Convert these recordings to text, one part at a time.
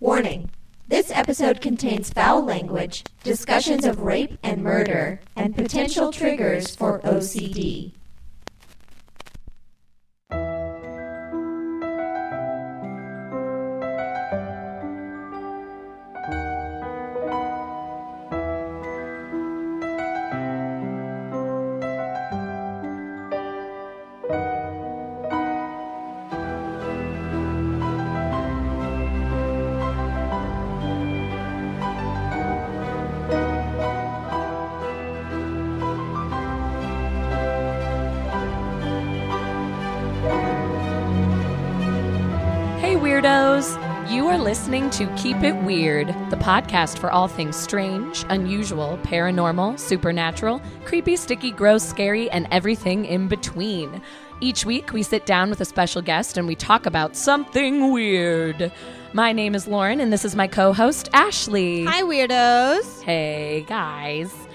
Warning this episode contains foul language, discussions of rape and murder, and potential triggers for OCD. Podcast for all things strange, unusual, paranormal, supernatural, creepy, sticky, gross, scary, and everything in between. Each week, we sit down with a special guest and we talk about something weird. My name is Lauren, and this is my co host, Ashley. Hi, weirdos. Hey, guys.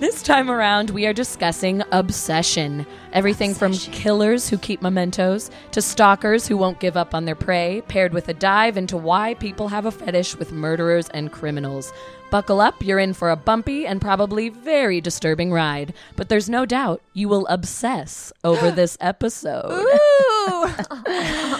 This time around, we are discussing obsession. Everything from killers who keep mementos to stalkers who won't give up on their prey, paired with a dive into why people have a fetish with murderers and criminals. Buckle up, you're in for a bumpy and probably very disturbing ride, but there's no doubt you will obsess over this episode. Ooh.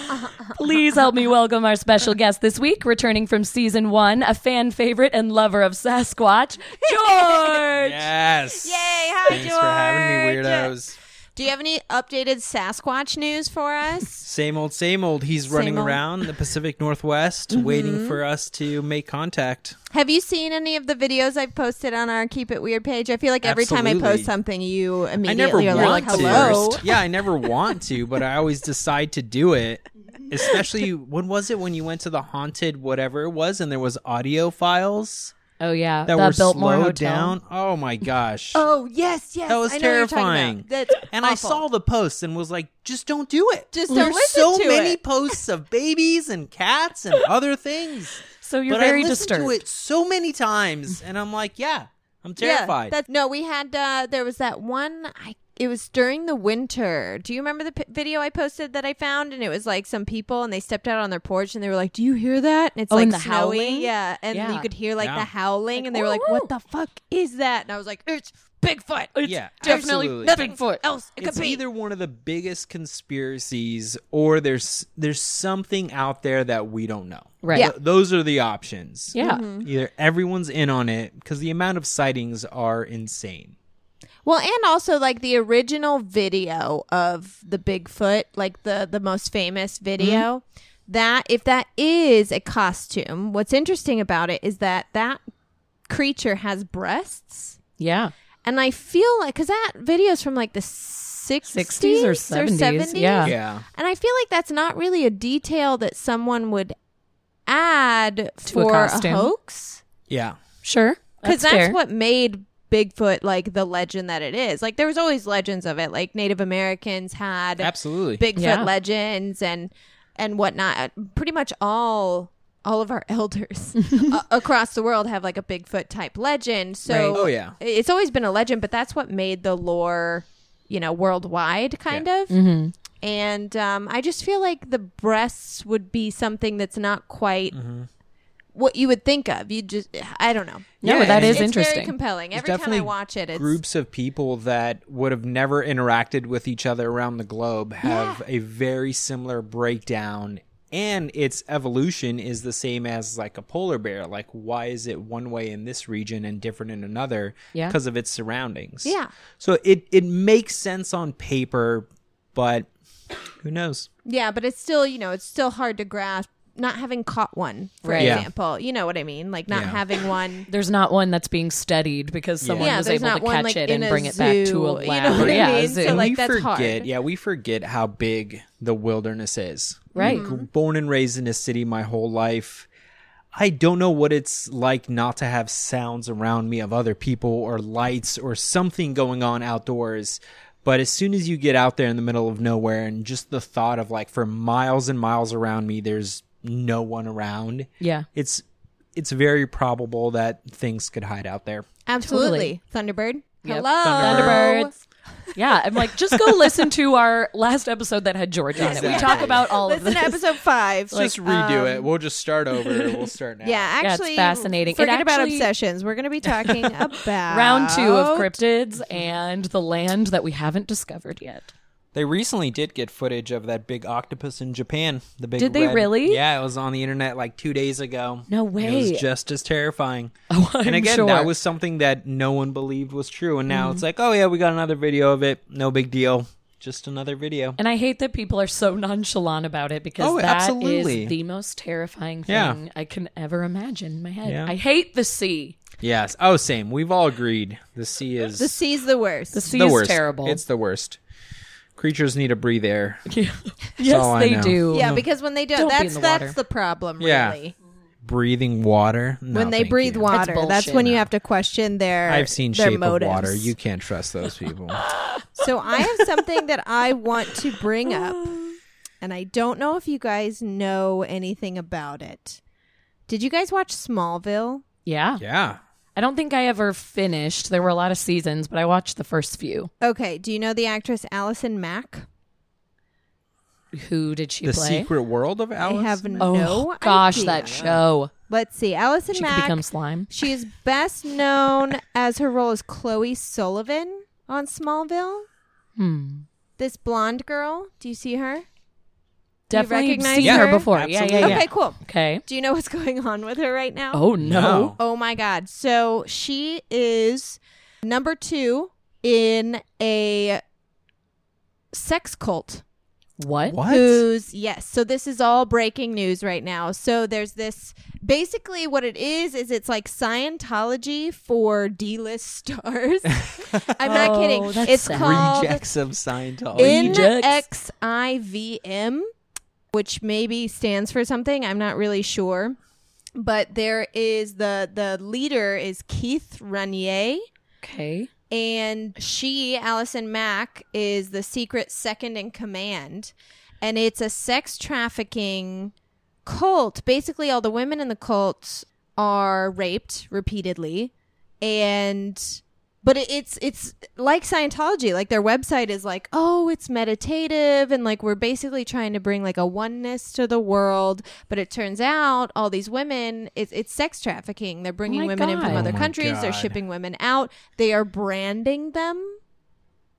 Please help me welcome our special guest this week, returning from season one, a fan favorite and lover of Sasquatch, George. Yes. Yay. Hi, Thanks George. for having me, weirdos. Do you have any updated Sasquatch news for us? Same old, same old. He's running old. Mm-hmm. around the Pacific Northwest waiting for us to make contact. have you seen any of the videos I've posted on our Keep It Weird page? I feel like every time I Absolutely. post something, you I never immediately are like, want to. hello. Yeah, I never want to, but I always decide to do it. Especially when was it when you went to the haunted whatever it was and there was audio files Oh yeah, that the were Biltmore slowed Hotel. down? Oh my gosh. Oh, yes, yes. That was I know what you're terrifying. That's and I saw the posts and was like, just don't do it. Just There's don't listen so many it. posts of babies and cats and other things. So you're but very I listened disturbed. to it so many times, and I'm like, yeah, I'm terrified. Yeah, that, no, we had uh there was that one I it was during the winter. Do you remember the p- video I posted that I found and it was like some people and they stepped out on their porch and they were like, "Do you hear that?" And it's Oh, like and the snowy. howling? Yeah, and Yeah. you could hear like Yeah. the howling Like, and they were like, "What the fuck is that?" And I was like, "It's Bigfoot." It's Yeah, definitely absolutely. Nothing Bigfoot. else it it's could be. either one of the biggest conspiracies, or there's there's something out there that we don't know. Right. Yeah. Th- those are the options. Yeah. Mm-hmm. Either everyone's in on it because the amount of sightings are insane. Well, and also like the original video of the Bigfoot, like the the most famous video, mm-hmm. that if that is a costume, what's interesting about it is that that creature has breasts, Yeah. and I feel like because that video is from like the 60s, 60s or 70s, yeah. Yeah. and I feel like that's not really a detail that someone would add To a for costume. hoax Yeah. Sure. because That's that's, what made Bigfoot like the legend that it is. Like there was always legends of it. Like Native Americans had Absolutely. Bigfoot Yeah. legends and and whatnot. Pretty much all all of our elders a- across the world have like a Bigfoot type legend. So Right. Oh, yeah. it's always been a legend, but that's what made the lore, you know, worldwide kind of. Mm-hmm. And um, I just feel like the breasts would be something that's not quite Mm-hmm. What you would think of. You just, I don't know. No, Yeah, that is and is it's very compelling. There's Every time I watch it, it's groups of people that would have never interacted with each other around the globe have a very similar breakdown and its evolution is the same as like a polar bear like why is it one way in this region and different in another Yeah. because of its surroundings Yeah. so it it makes sense on paper but who knows yeah, but it's still, you know, it's still hard to grasp. Not having caught one, for Right. Yeah. example, you know what I mean. Like not Yeah. having one. There's not one that's being studied because someone Yeah, was able not to one, catch like, it and a bring it back to zoo, a you lab. know what yeah, a mean? So, like, we that's forget hard. yeah we forget how big the wilderness is Right. Mm-hmm. born and raised in a city my whole life i don't know what it's like not to have sounds around me of other people or lights or something going on outdoors but as soon as you get out there in the middle of nowhere and just the thought of like for miles and miles around me there's no one around yeah. it's it's very probable that things could hide out there Absolutely, Thunderbird. Yep. Hello, Thunderbirds. Yeah, I'm like, just go listen to our last episode that had George on it. We talk about all Listen of to this. episode five. Just redo it. Um, we'll just start over. We'll start now. Yeah, it's actually, fascinating. It Forget about obsessions. We're going to be talking about Round two of cryptids and the land that we haven't discovered yet. They recently did get footage of that big octopus in Japan. The big Did they red- really? Yeah, it was on the internet like two days ago. No way. It was just as terrifying. Oh, I'm and again, sure. that was something that no one believed was true. And now Mm-hmm. it's like, oh yeah, we got another video of it. No big deal. Just another video. And I hate that people are so nonchalant about it because Oh, that is absolutely. the most terrifying thing Yeah. I can ever imagine in my head. Yeah. I hate the sea. Yes. Oh, same. We've all agreed. The sea is The sea's the worst. The sea the is worst. terrible. It's the worst. Creatures need to breathe air. yes, all I they know. do. yeah, because when they do, Don't be in that's the that's the problem. Yeah. Really, Breathing water. No, when they thank breathe you. water, that's bullshit. when you have to question their. I've seen their Shape motives. of Water. You can't trust those people. So I have something that I want to bring up, and I don't know if you guys know anything about it. Did you guys watch Smallville? Yeah. yeah. I don't think I ever finished. There were a lot of seasons, but I watched the first few. Okay. Do you know the actress Allison Mack? Who did she play? The play? Secret World of Alice. I have no. oh no gosh, idea. that show. Let's see. Allison She Mack. could become slime. She is best known as her role as Chloe Sullivan on Smallville. Hmm. This blonde girl. Do you see her? Definitely recognize seen her? her before. Yeah, yeah, yeah. Okay, cool. Okay. Do you know what's going on with her right now? Oh no. No. Oh my God. So she is number two in a sex cult. What? What? Who's, yes. So this is all breaking news right now. So there's this basically what it is is it's like Scientology for D list stars. I'm not Oh, kidding. that's It's sad. called Rejects of Scientology. NXIVM, which maybe stands for something. I'm not really sure. But there is the the leader is Keith Raniere. Okay. And she, Allison Mack, is the secret second in command. And it's a sex trafficking cult. Basically, all the women in the cult are raped repeatedly. And. But it's it's like Scientology. Like their website is like, oh, it's meditative, and like we're basically trying to bring like a oneness to the world. But it turns out all these women, it's it's sex trafficking. They're bringing oh my women in from other Oh my countries. They're shipping women out. They are branding them.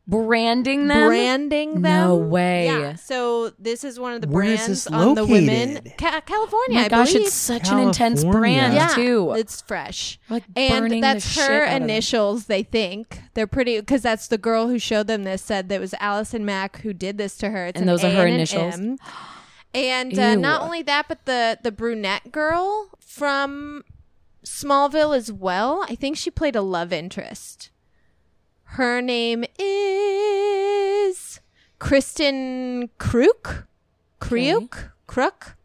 Branding them. Branding them. No way. Yeah. So this is one of the Where is brands this on the women. located? Ca- Oh California, my I gosh, believe. it's such an intense brand yeah, too. it's fresh. Like burning and the that's shit her out of them. initials. They think they're pretty because that's the girl who showed them this. Said that it was Allison Mack who did this to her. It's And an those are A her and an initials? M. And uh, not only that, but the the brunette girl from Smallville as well. I think she played a love interest. Her name is Kristin Kreuk. Kryuk? Crook?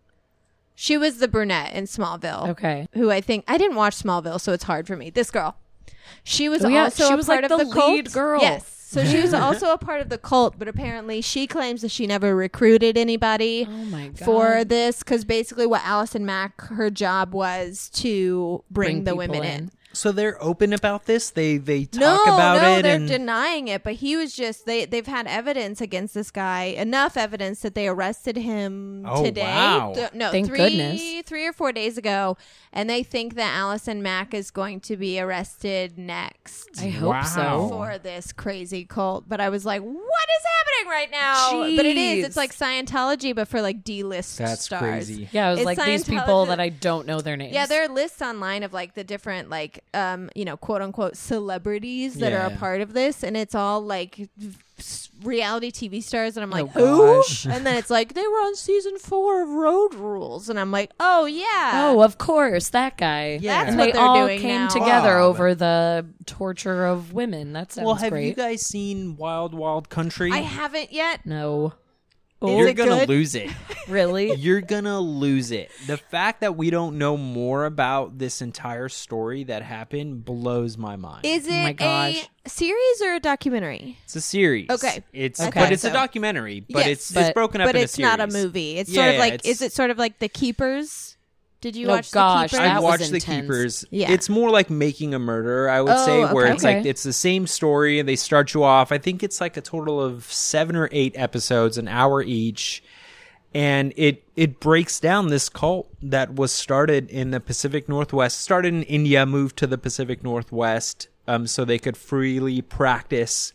She was the brunette in Smallville Okay. who I think I didn't watch Smallville, so it's hard for me. This girl, she was Oh, yeah, also she a was part like of the the, cult. lead girl. Yes, so she was also a part of the cult, but apparently she claims that she never recruited anybody Oh for this because basically what Allison Mack her job was to bring, the women in. in. So they're open about this. They they talk No, about no, it they're and denying it. But he was just they they've had evidence against this guy, enough evidence that they arrested him Oh, today. wow. Th- no, Thank three goodness. three or four days ago, and they think that Allison Mack is going to be arrested next. I hope Wow. so. For this crazy cult, but I was like, "What is happening right now?" But it is. It's like Scientology, but for like D-list that's stars. crazy. Yeah, I was It's like these people that I don't know their names. Yeah, there are lists online of like the different like um you know quote unquote celebrities that are a part of this, and it's all like s- reality TV stars, and I'm like, Oh, who? gosh. And then it's like they were on season four of Road Rules, and I'm like, oh yeah, Oh, of course, that guy. Yeah. That's and what they they're all doing came now. together Wow. over the torture of women. That sounds Well, have great. you guys seen Wild Wild Country? I haven't yet. no, You're gonna good? lose it. really? You're gonna lose it. The fact that we don't know more about this entire story that happened blows my mind. Is Oh my it a series or a documentary? it's a series. Okay. It's Okay. but it's a documentary. But Yes, it's but- it's broken up but in it's a series. not a movie. It's Yeah, sort of like it's- is it sort of like The Keepers? Did you Oh, watch gosh, the Keepers? I watched The. Keepers. Yeah. It's more like making a murder, I would Oh, say, where okay. it's like it's the same story and they start you off. I think it's like a total of seven or eight episodes, an hour each. And it it breaks down this cult that was started in the Pacific Northwest, started in India, moved to the Pacific Northwest, um, so they could freely practice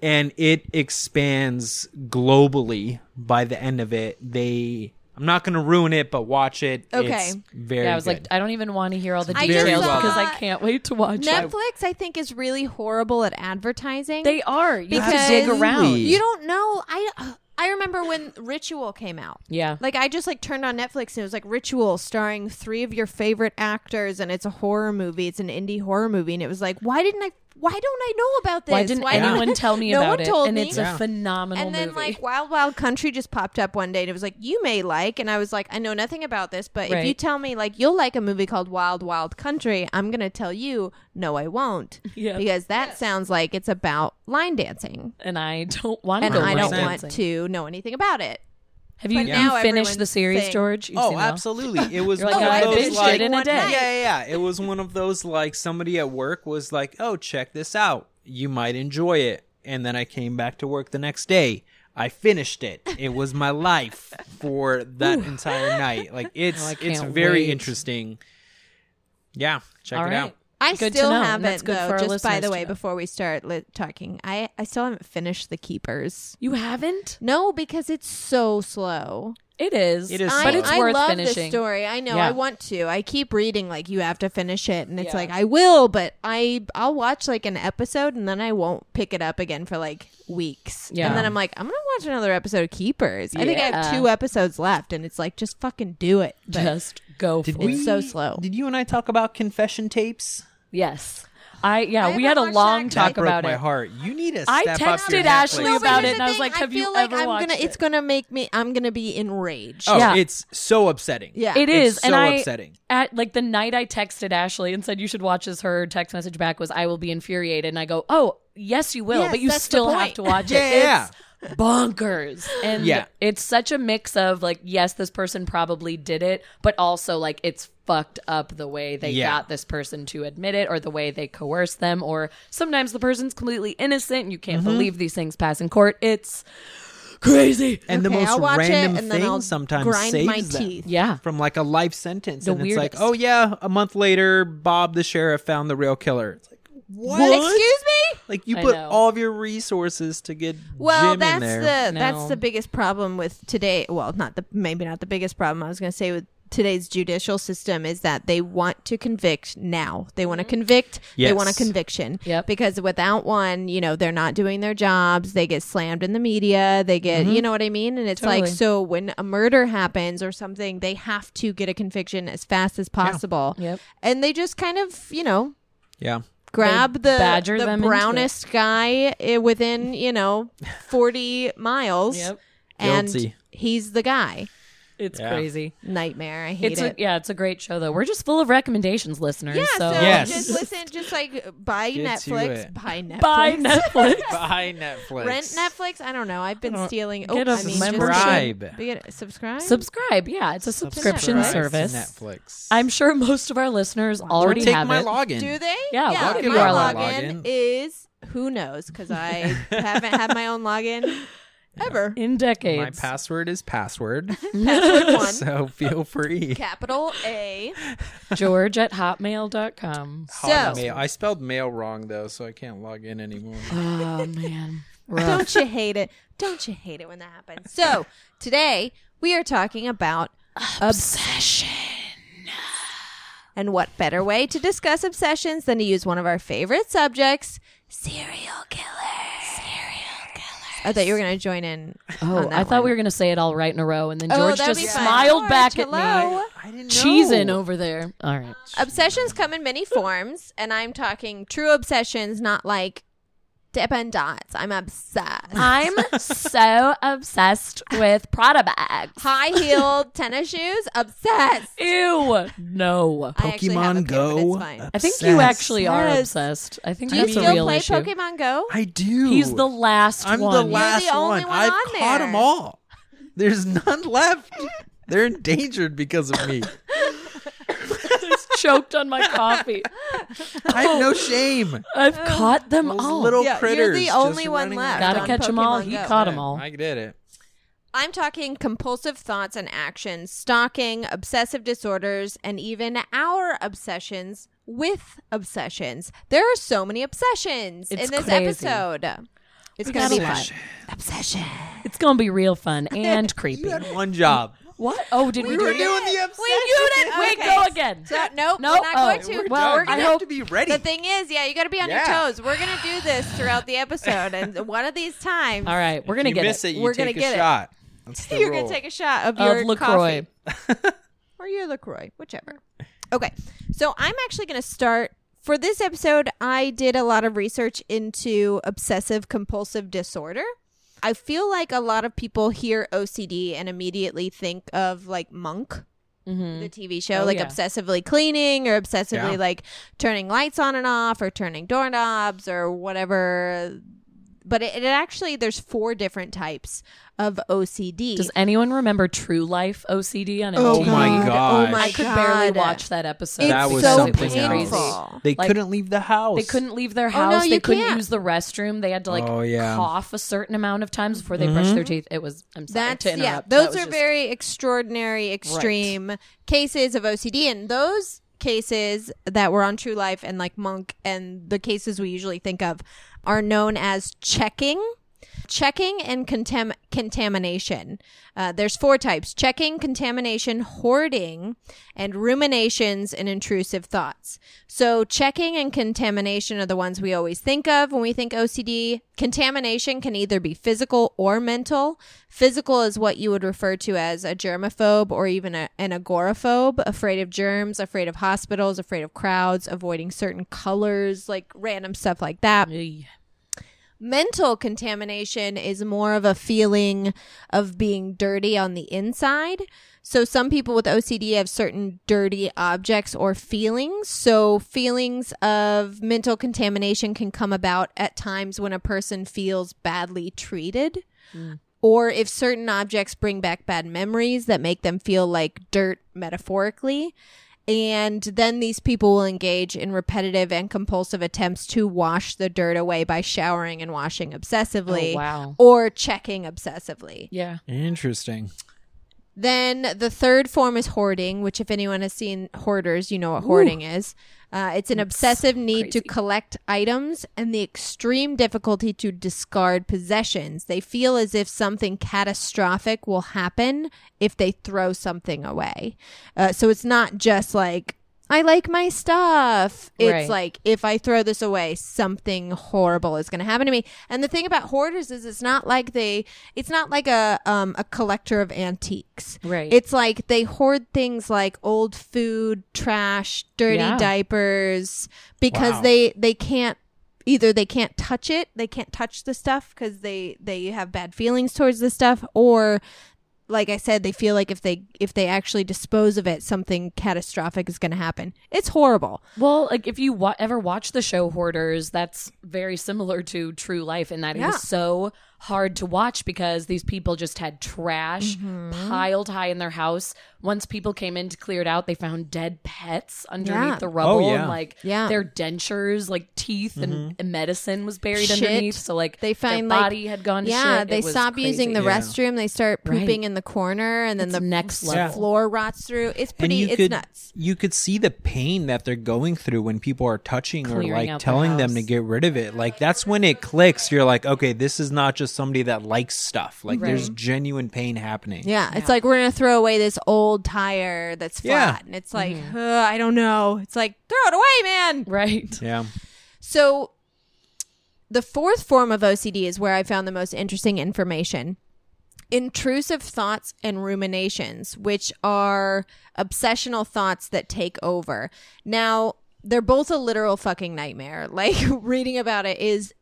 and it expands globally by the end of it. They I'm not going to ruin it, but watch it. Okay. It's very Yeah, I was good. like, I don't even want to hear all the I details just saw- because I can't wait to watch it. Netflix, I think, is really horrible at advertising. They are. You have Because to dig around. you don't know. I I remember when Ritual came out. Yeah. Like I just like turned on Netflix and it was like Ritual starring three of your favorite actors and it's a horror movie. It's an indie horror movie and it was like why didn't I why don't I know about this? Why didn't anyone tell me no about one it? Told and me. it's Yeah. a phenomenal movie. and then movie. like Wild Wild Country just popped up one day and it was like you may like and I was like I know nothing about this but if you tell me like you'll like a movie called Wild Wild Country I'm gonna tell you no I won't Yeah. because that sounds like it's about line dancing and I don't want to and I don't line want to know anything about it. Have you, but you finished the series, saying- George? You've Oh, seen it all? absolutely. It was You're one like, "Oh, I of those binged it like in a day. night. Yeah, yeah, yeah. It was one of those like somebody at work was like, "Oh, check this out. You might enjoy it." And then I came back to work the next day. I finished it. It was my life for that entire night. Like it's Oh, it's very wait. interesting. Yeah, check All it right. out. I Good to still know, haven't that's good though. for our just by the way, before we start li- talking, I I still haven't finished The Keepers. You haven't? No, because it's so slow. It is. It is I, but slow. it's I worth love finishing. the story. I know. Yeah. I want to. I keep reading like you have to finish it, and it's Yeah. like I will, but I I'll watch like an episode and then I won't pick it up again for like weeks. Yeah. And then I'm like, I'm gonna watch another episode of Keepers. I think I have two episodes left, and it's like just fucking do it. But Just go Did for we? It's so slow. Did you and I talk about confession tapes? Yes. I yeah, I we had a watched long that. talk that broke about my it. heart. You need to. I step up your texted Netflix. Ashley No, but about here's it, and the I was thing, like, "Have feel you like ever I'm watched gonna, it?" It's gonna make me. I'm gonna be enraged. Oh, Yeah. it's so upsetting. yeah. It It's is, and so I upsetting. at like the night I texted Ashley and said you should watch this. Her text message back was, "I will be infuriated," and I go, "Oh, yes, you will, Yes, but you that's the still have point. to watch Yeah, it." yeah, It's bonkers, and Yeah. it's such a mix of like, yes, this person probably did it, but also like it's fucked up the way they Yeah. got this person to admit it, or the way they coerce them, or sometimes the person's completely innocent and you can't Mm-hmm. believe these things pass in court. It's crazy. And the most I'll watch it, random and then thing sometimes grind saves my them teeth. Yeah. from like a life sentence. The and it's like, oh yeah, a month later, Bob the sheriff found the real killer. It's like, what? Excuse me. Like you I put know. all of your resources to get Well, Jim that's in there. the No. that's the biggest problem with today. Well, not the maybe not the biggest problem. I was going to say with today's judicial system is that they want to convict now. They want to mm-hmm. convict. They want a conviction. Yep. Because without one, you know, they're not doing their jobs. They get slammed in the media. They get, you mm-hmm. know what I mean? And it's like Totally. so when a murder happens or something, they have to get a conviction as fast as possible. Yep. And they just kind of, you know, yeah. Grab the, badger the them brownest guy eh, within you know 40 miles Yep. and Guilty. he's the guy It's Yeah. crazy. nightmare i hate It's it a, yeah, it's a great show though. We're just full of recommendations, listeners. yeah so so Yes. just listen just like buy Get to netflix it. buy netflix buy Netflix. Buy Netflix. rent netflix i don't know i've been stealing get a oh, I mean, just membership. get- get- subscribe subscribe. Yeah, it's a subscription Subscribe to service. Netflix. I'm sure most of our listeners or already take have my it. login. do they Yeah, yeah we'll give you my our login login. is who knows because i haven't had my own login ever in decades. My password is password. password one so feel free. capital a George at hotmail.com. so Hotmail. I spelled mail wrong though, so I can't log in anymore. Oh man. Rough. Don't you hate it? Don't you hate it when that happens? So, today we are talking about obsession. And what better way to discuss obsessions than to use one of our favorite subjects, serial killers. Serial. I thought you were going to join in. Oh, I thought we were gonna say it all right in a row, and then Oh, George that'd just be fun. smiled George, back at me, hello. I didn't know. cheesing over there. All right. Obsessions come in many forms, and I'm talking true obsessions, not like Dippin' Dots. I'm obsessed. I'm so obsessed with Prada bags. High heeled tennis shoes, obsessed. Ew. No. I actually have a Pokemon pair, but Go. it's fine. I think you Obsessed. actually are Yes. obsessed. I think Do you that's a still real play issue. Pokemon Go? I do. He's the last I'm one. the last only one. one I've on caught there. them all. There's none left. They're endangered because of me. choked on my coffee. I have no shame. I've caught them Those all. little Yeah, you're the just only one running left. around. Gotta on catch them all. Pokemon He Go. caught them all. I did it. I'm talking compulsive thoughts and actions, stalking, obsessive disorders, and even our obsessions with obsessions. There are so many obsessions It's in this crazy. episode. It's We going to be gotta fun. Obsession. It's gonna be real fun and creepy. You had one job. What? Oh, did we, We do were it? doing the obsession. You did. Wait, Okay. go again. So, nope, Nope. we're not Oh, going to. we're well, we're gonna have to be ready. The thing is, yeah, you got to be on your toes. We're gonna do this throughout the episode, and one of these times, All right, we're gonna you get miss it. it, you We're take gonna a get it. shot. That's the you're rule. gonna take a shot of, Of your LaCroix. coffee. or your LaCroix, whichever. Okay, so I'm actually gonna start. For this episode, I did a lot of research into obsessive compulsive disorder. I feel like a lot of people hear OCD and immediately think of like Monk, Mhm. the TV show, Oh, like yeah. obsessively cleaning or obsessively Yeah. like turning lights on and off or turning doorknobs or whatever. But it, it actually there's four different types of OCD. Does anyone remember True Life OCD on MTV? oh, Oh my God. Oh my I could God. barely watch that episode. It's That was so something painful. else. They Like, couldn't leave the house. They couldn't leave their Oh, house. no, they you couldn't can't. use the restroom. They had to like Oh, yeah. cough a certain amount of times before they brushed mm-hmm. their teeth. It was. I'm sorry That's to yeah. interrupt. That Those are just- very extraordinary, extreme cases of OCD, and those cases that were on True Life and like Monk, and the cases we usually think of, are known as checking. Checking and contam- contamination. Uh, there's four types checking, contamination, hoarding, and ruminations and intrusive thoughts. So, checking and contamination are the ones we always think of when we think OCD. Contamination can either be physical or mental. Physical is what you would refer to as a germaphobe or even a, an agoraphobe, afraid of germs, afraid of hospitals, afraid of crowds, avoiding certain colors, like random stuff like that. Mental contamination is more of a feeling of being dirty on the inside. So some people with OCD have certain dirty objects or feelings. So feelings of mental contamination can come about at times when a person feels badly treated. Mm. Or if certain objects bring back bad memories that make them feel like dirt metaphorically. And then these people will engage in repetitive and compulsive attempts to wash the dirt away by showering and washing obsessively Oh, wow. or checking obsessively. Yeah. Interesting. Then the third form is hoarding, which, if anyone has seen hoarders, you know what hoarding is. Uh, it's an obsessive need to collect items and the extreme difficulty to discard possessions. They feel as if something catastrophic will happen if they throw something away. Uh, so it's not just like, I like my stuff. It's Right. like, if I throw this away, something horrible is going to happen to me. And the thing about hoarders is it's not like they, it's not like a, um, a collector of antiques. Right. It's like they hoard things like old food, trash, dirty Yeah. diapers because Wow. they they can't either they can't touch it, they can't touch the stuff because they they have bad feelings towards the stuff or like I said, they feel like if they if they actually dispose of it, something catastrophic is going to happen. It's horrible. Well, like if you wa- ever watch the show Hoarders, that's very similar to True Life in that it Yeah. was so hard to watch because these people just had trash Mm-hmm. piled high in their house. Once people came in to clear it out, they found dead pets underneath Yeah. the rubble yeah. and like Yeah. their dentures, like teeth and, and medicine was buried Shit. underneath. So like They find their like body had gone to yeah, shit. they It was stop using the. Yeah. restroom. They start pooping Right. in the corner, and then It's the next level. floor rots through. It's And pretty. you It's could nuts. you could see the pain that they're going through when people are touching or like telling them to get rid of it. Like that's when it clicks. You're like, okay, this is not just somebody that likes stuff. Like there's genuine pain happening. Yeah, it's like we're gonna throw away this old tire that's flat, Yeah. and it's like mm-hmm. "Ugh, I don't know. It's like throw it away, man. Right. Yeah. So, the fourth form of OCD is where I found the most interesting information. Intrusive thoughts and ruminations, which are obsessional thoughts that take over. Now, they're both a literal fucking nightmare. Like reading about it is,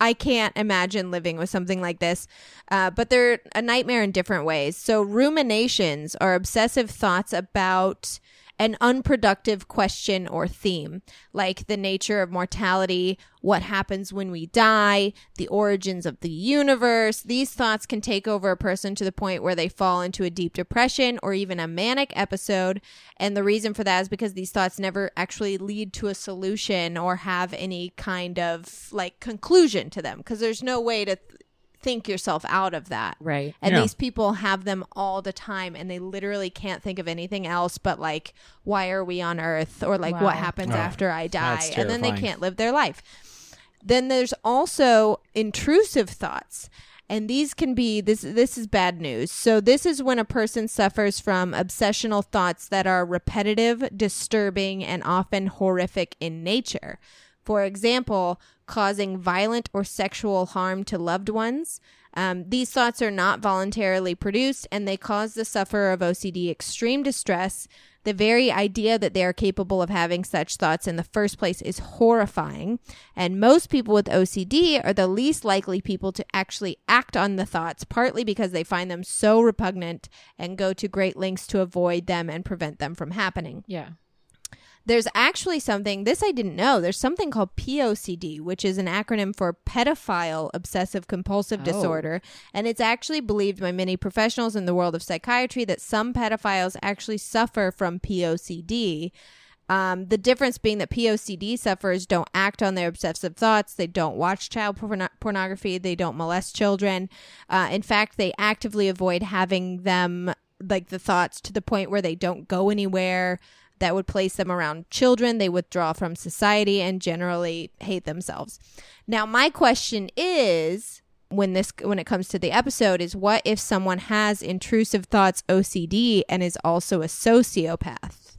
I can't imagine living with something like this. Uh, but they're a nightmare in different ways. So ruminations are obsessive thoughts about an unproductive question or theme, like the nature of mortality, what happens when we die, the origins of the universe. These thoughts can take over a person to the point where they fall into a deep depression or even a manic episode. And the reason for that is because these thoughts never actually lead to a solution or have any kind of like conclusion to them because there's no way to think yourself out of that. Right. And Yeah. these people have them all the time and they literally can't think of anything else but like why are we on earth or like what happens Oh, after I die and then they can't live their life. Then there's also intrusive thoughts. And these can be this this is bad news. So this is when a person suffers from obsessional thoughts that are repetitive, disturbing, and often horrific in nature. For example, causing violent or sexual harm to loved ones. Um, these thoughts are not voluntarily produced and they cause the sufferer of OCD extreme distress. The very idea that they are capable of having such thoughts in the first place is horrifying. And most people with OCD are the least likely people to actually act on the thoughts, partly because they find them so repugnant and go to great lengths to avoid them and prevent them from happening. Yeah. There's actually something, this I didn't know. There's something called POCD, which is an acronym for pedophile obsessive compulsive Oh. disorder. And it's actually believed by many professionals in the world of psychiatry that some pedophiles actually suffer from POCD. Um, the difference being that POCD sufferers don't act on their obsessive thoughts, they don't watch child porno- pornography, they don't molest children. Uh, in fact, they actively avoid having them, like the thoughts, to the point where they don't go anywhere that would place them around children. They withdraw from society and generally hate themselves. Now, my question is when this when it comes to the episode is what if someone has intrusive thoughts OCD and is also a sociopath?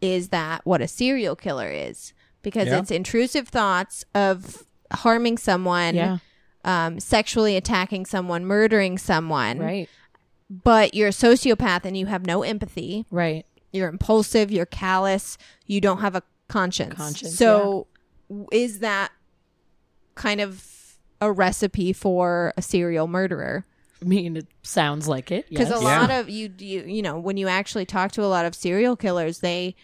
Is that what a serial killer is? Because Yeah. it's intrusive thoughts of harming someone, Yeah. um, sexually attacking someone, murdering someone, Right. but you're a sociopath and you have no empathy Right. You're impulsive, you're callous, you don't have a conscience. Conscience, so w is that kind of a recipe for a serial murderer? I mean, it sounds like it. Because Yes. a lot of you, you, you know, when you actually talk to a lot of serial killers, they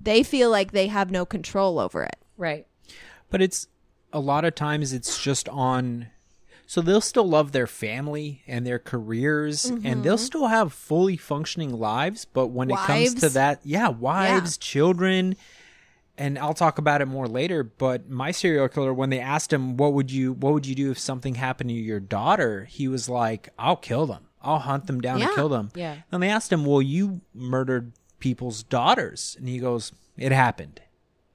they feel like they have no control over it. right. But it's a lot of times it's just on so they'll still love their family and their careers and they'll mm-hmm. still have fully functioning lives, but when it comes to that, yeah, wives, children, and I'll talk about it more later, but my serial killer when they asked him what would you what would you do if something happened to your daughter, he was like, I'll kill them. I'll hunt them down and kill them. Yeah. And they asked him, "Well, you murdered people's daughters," and he goes, "It happened.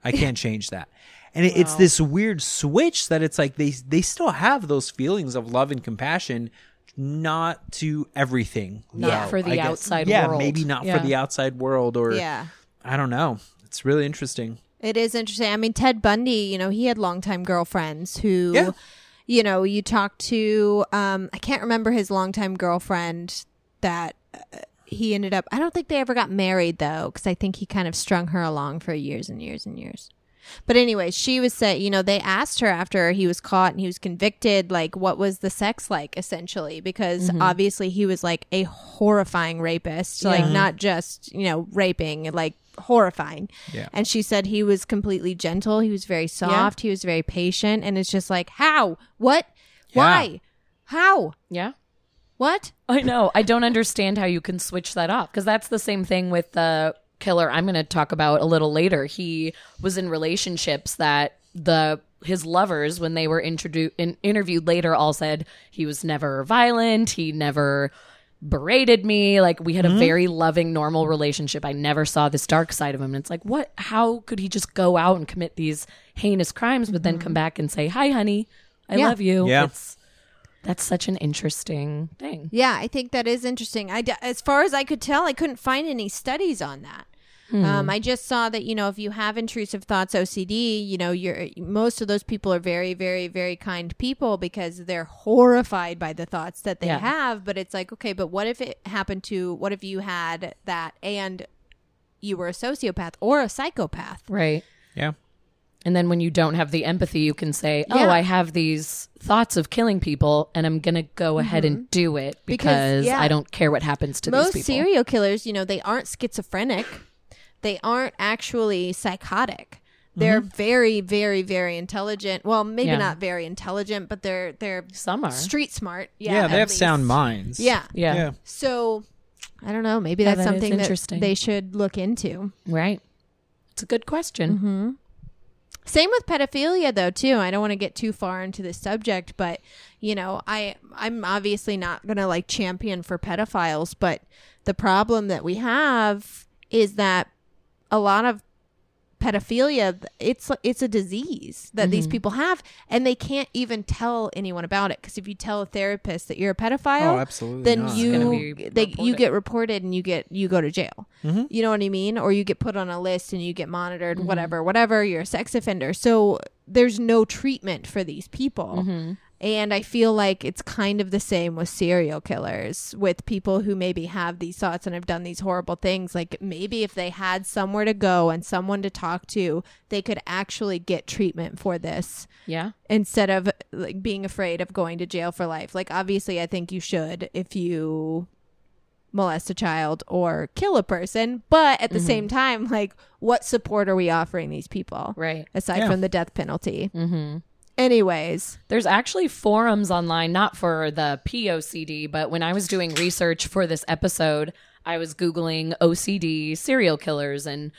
I can't change that." And it, it's this weird switch that it's like they they still have those feelings of love and compassion, not to everything. Not though, for the I guess. outside yeah, world. maybe not Yeah. for the outside world, or Yeah. I don't know. It's really interesting. It is interesting. I mean, Ted Bundy, you know, he had longtime girlfriends who, Yeah. you know, you talk to, um, I can't remember his longtime girlfriend that uh, he ended up, I don't think they ever got married though, because I think he kind of strung her along for years and years and years. But anyway, she was said, you know, they asked her after he was caught and he was convicted, like, what was the sex like, essentially? Because mm-hmm. obviously he was like a horrifying rapist, like, not just, you know, raping, like, horrifying. Yeah. And she said he was completely gentle. He was very soft. He was very patient. And it's just like, how? What? Why? How? Yeah. What? I know. I don't understand how you can switch that off because that's the same thing with the killer I'm going to talk about a little later. He was in relationships that the his lovers when they were introduced in, interviewed later all said he was never violent, he never berated me, like we had a mm-hmm. very loving normal relationship. I never saw this dark side of him. And it's like, what how could he just go out and commit these heinous crimes but then mm-hmm. come back and say, "Hi honey, I Yeah. love you." Yeah. It's that's such an interesting thing. Yeah, I think that is interesting. I, d- as far as I could tell, I couldn't find any studies on that. Um, I just saw that you know if you have intrusive thoughts OCD, you know you're most of those people are very very very kind people because they're horrified by the thoughts that they Yeah. have. But it's like okay, but what if it happened to what if you had that and you were a sociopath or a psychopath? Right. Yeah. And then when you don't have the empathy, you can say, "Oh, Yeah. I have these thoughts of killing people, and I'm gonna go ahead and do it Mm-hmm. Because, because, yeah. I don't care what happens to Most these people." Most serial killers, you know, they aren't schizophrenic. they aren't actually psychotic. They're very, very, very intelligent. Well, maybe Yeah. not very intelligent, but they're they're Some are. street smart. Yeah, Yeah, at they have least. sound minds. Yeah. Yeah. Yeah. So I don't know. Maybe Yeah, that's that is something that interesting. they should look into. Right. It's a good question. Same with pedophilia though too. I don't want to get too far into this subject, but you know, I I'm obviously not going to like champion for pedophiles, but the problem that we have is that a lot of pedophilia it's it's a disease that these people have and they can't even tell anyone about it because if you tell a therapist that you're a pedophile Oh, absolutely then not. you be they you get reported and you get you go to jail Mm-hmm. you know what i mean or you get put on a list and you get monitored Mm-hmm. whatever whatever you're a sex offender so there's no treatment for these people Mm-hmm. And i feel like it's kind of the same with serial killers with people who maybe have these thoughts and have done these horrible things like maybe if they had somewhere to go and someone to talk to they could actually get treatment for this Yeah. instead of like being afraid of going to jail for life. Like obviously I think you should if you molest a child or kill a person, but at the same time like what support are we offering these people Right. aside Yeah. from the death penalty? Mhm. Anyways, There's actually forums online, not for the POCD, but when I was doing research for this episode, I was Googling OCD serial killers, and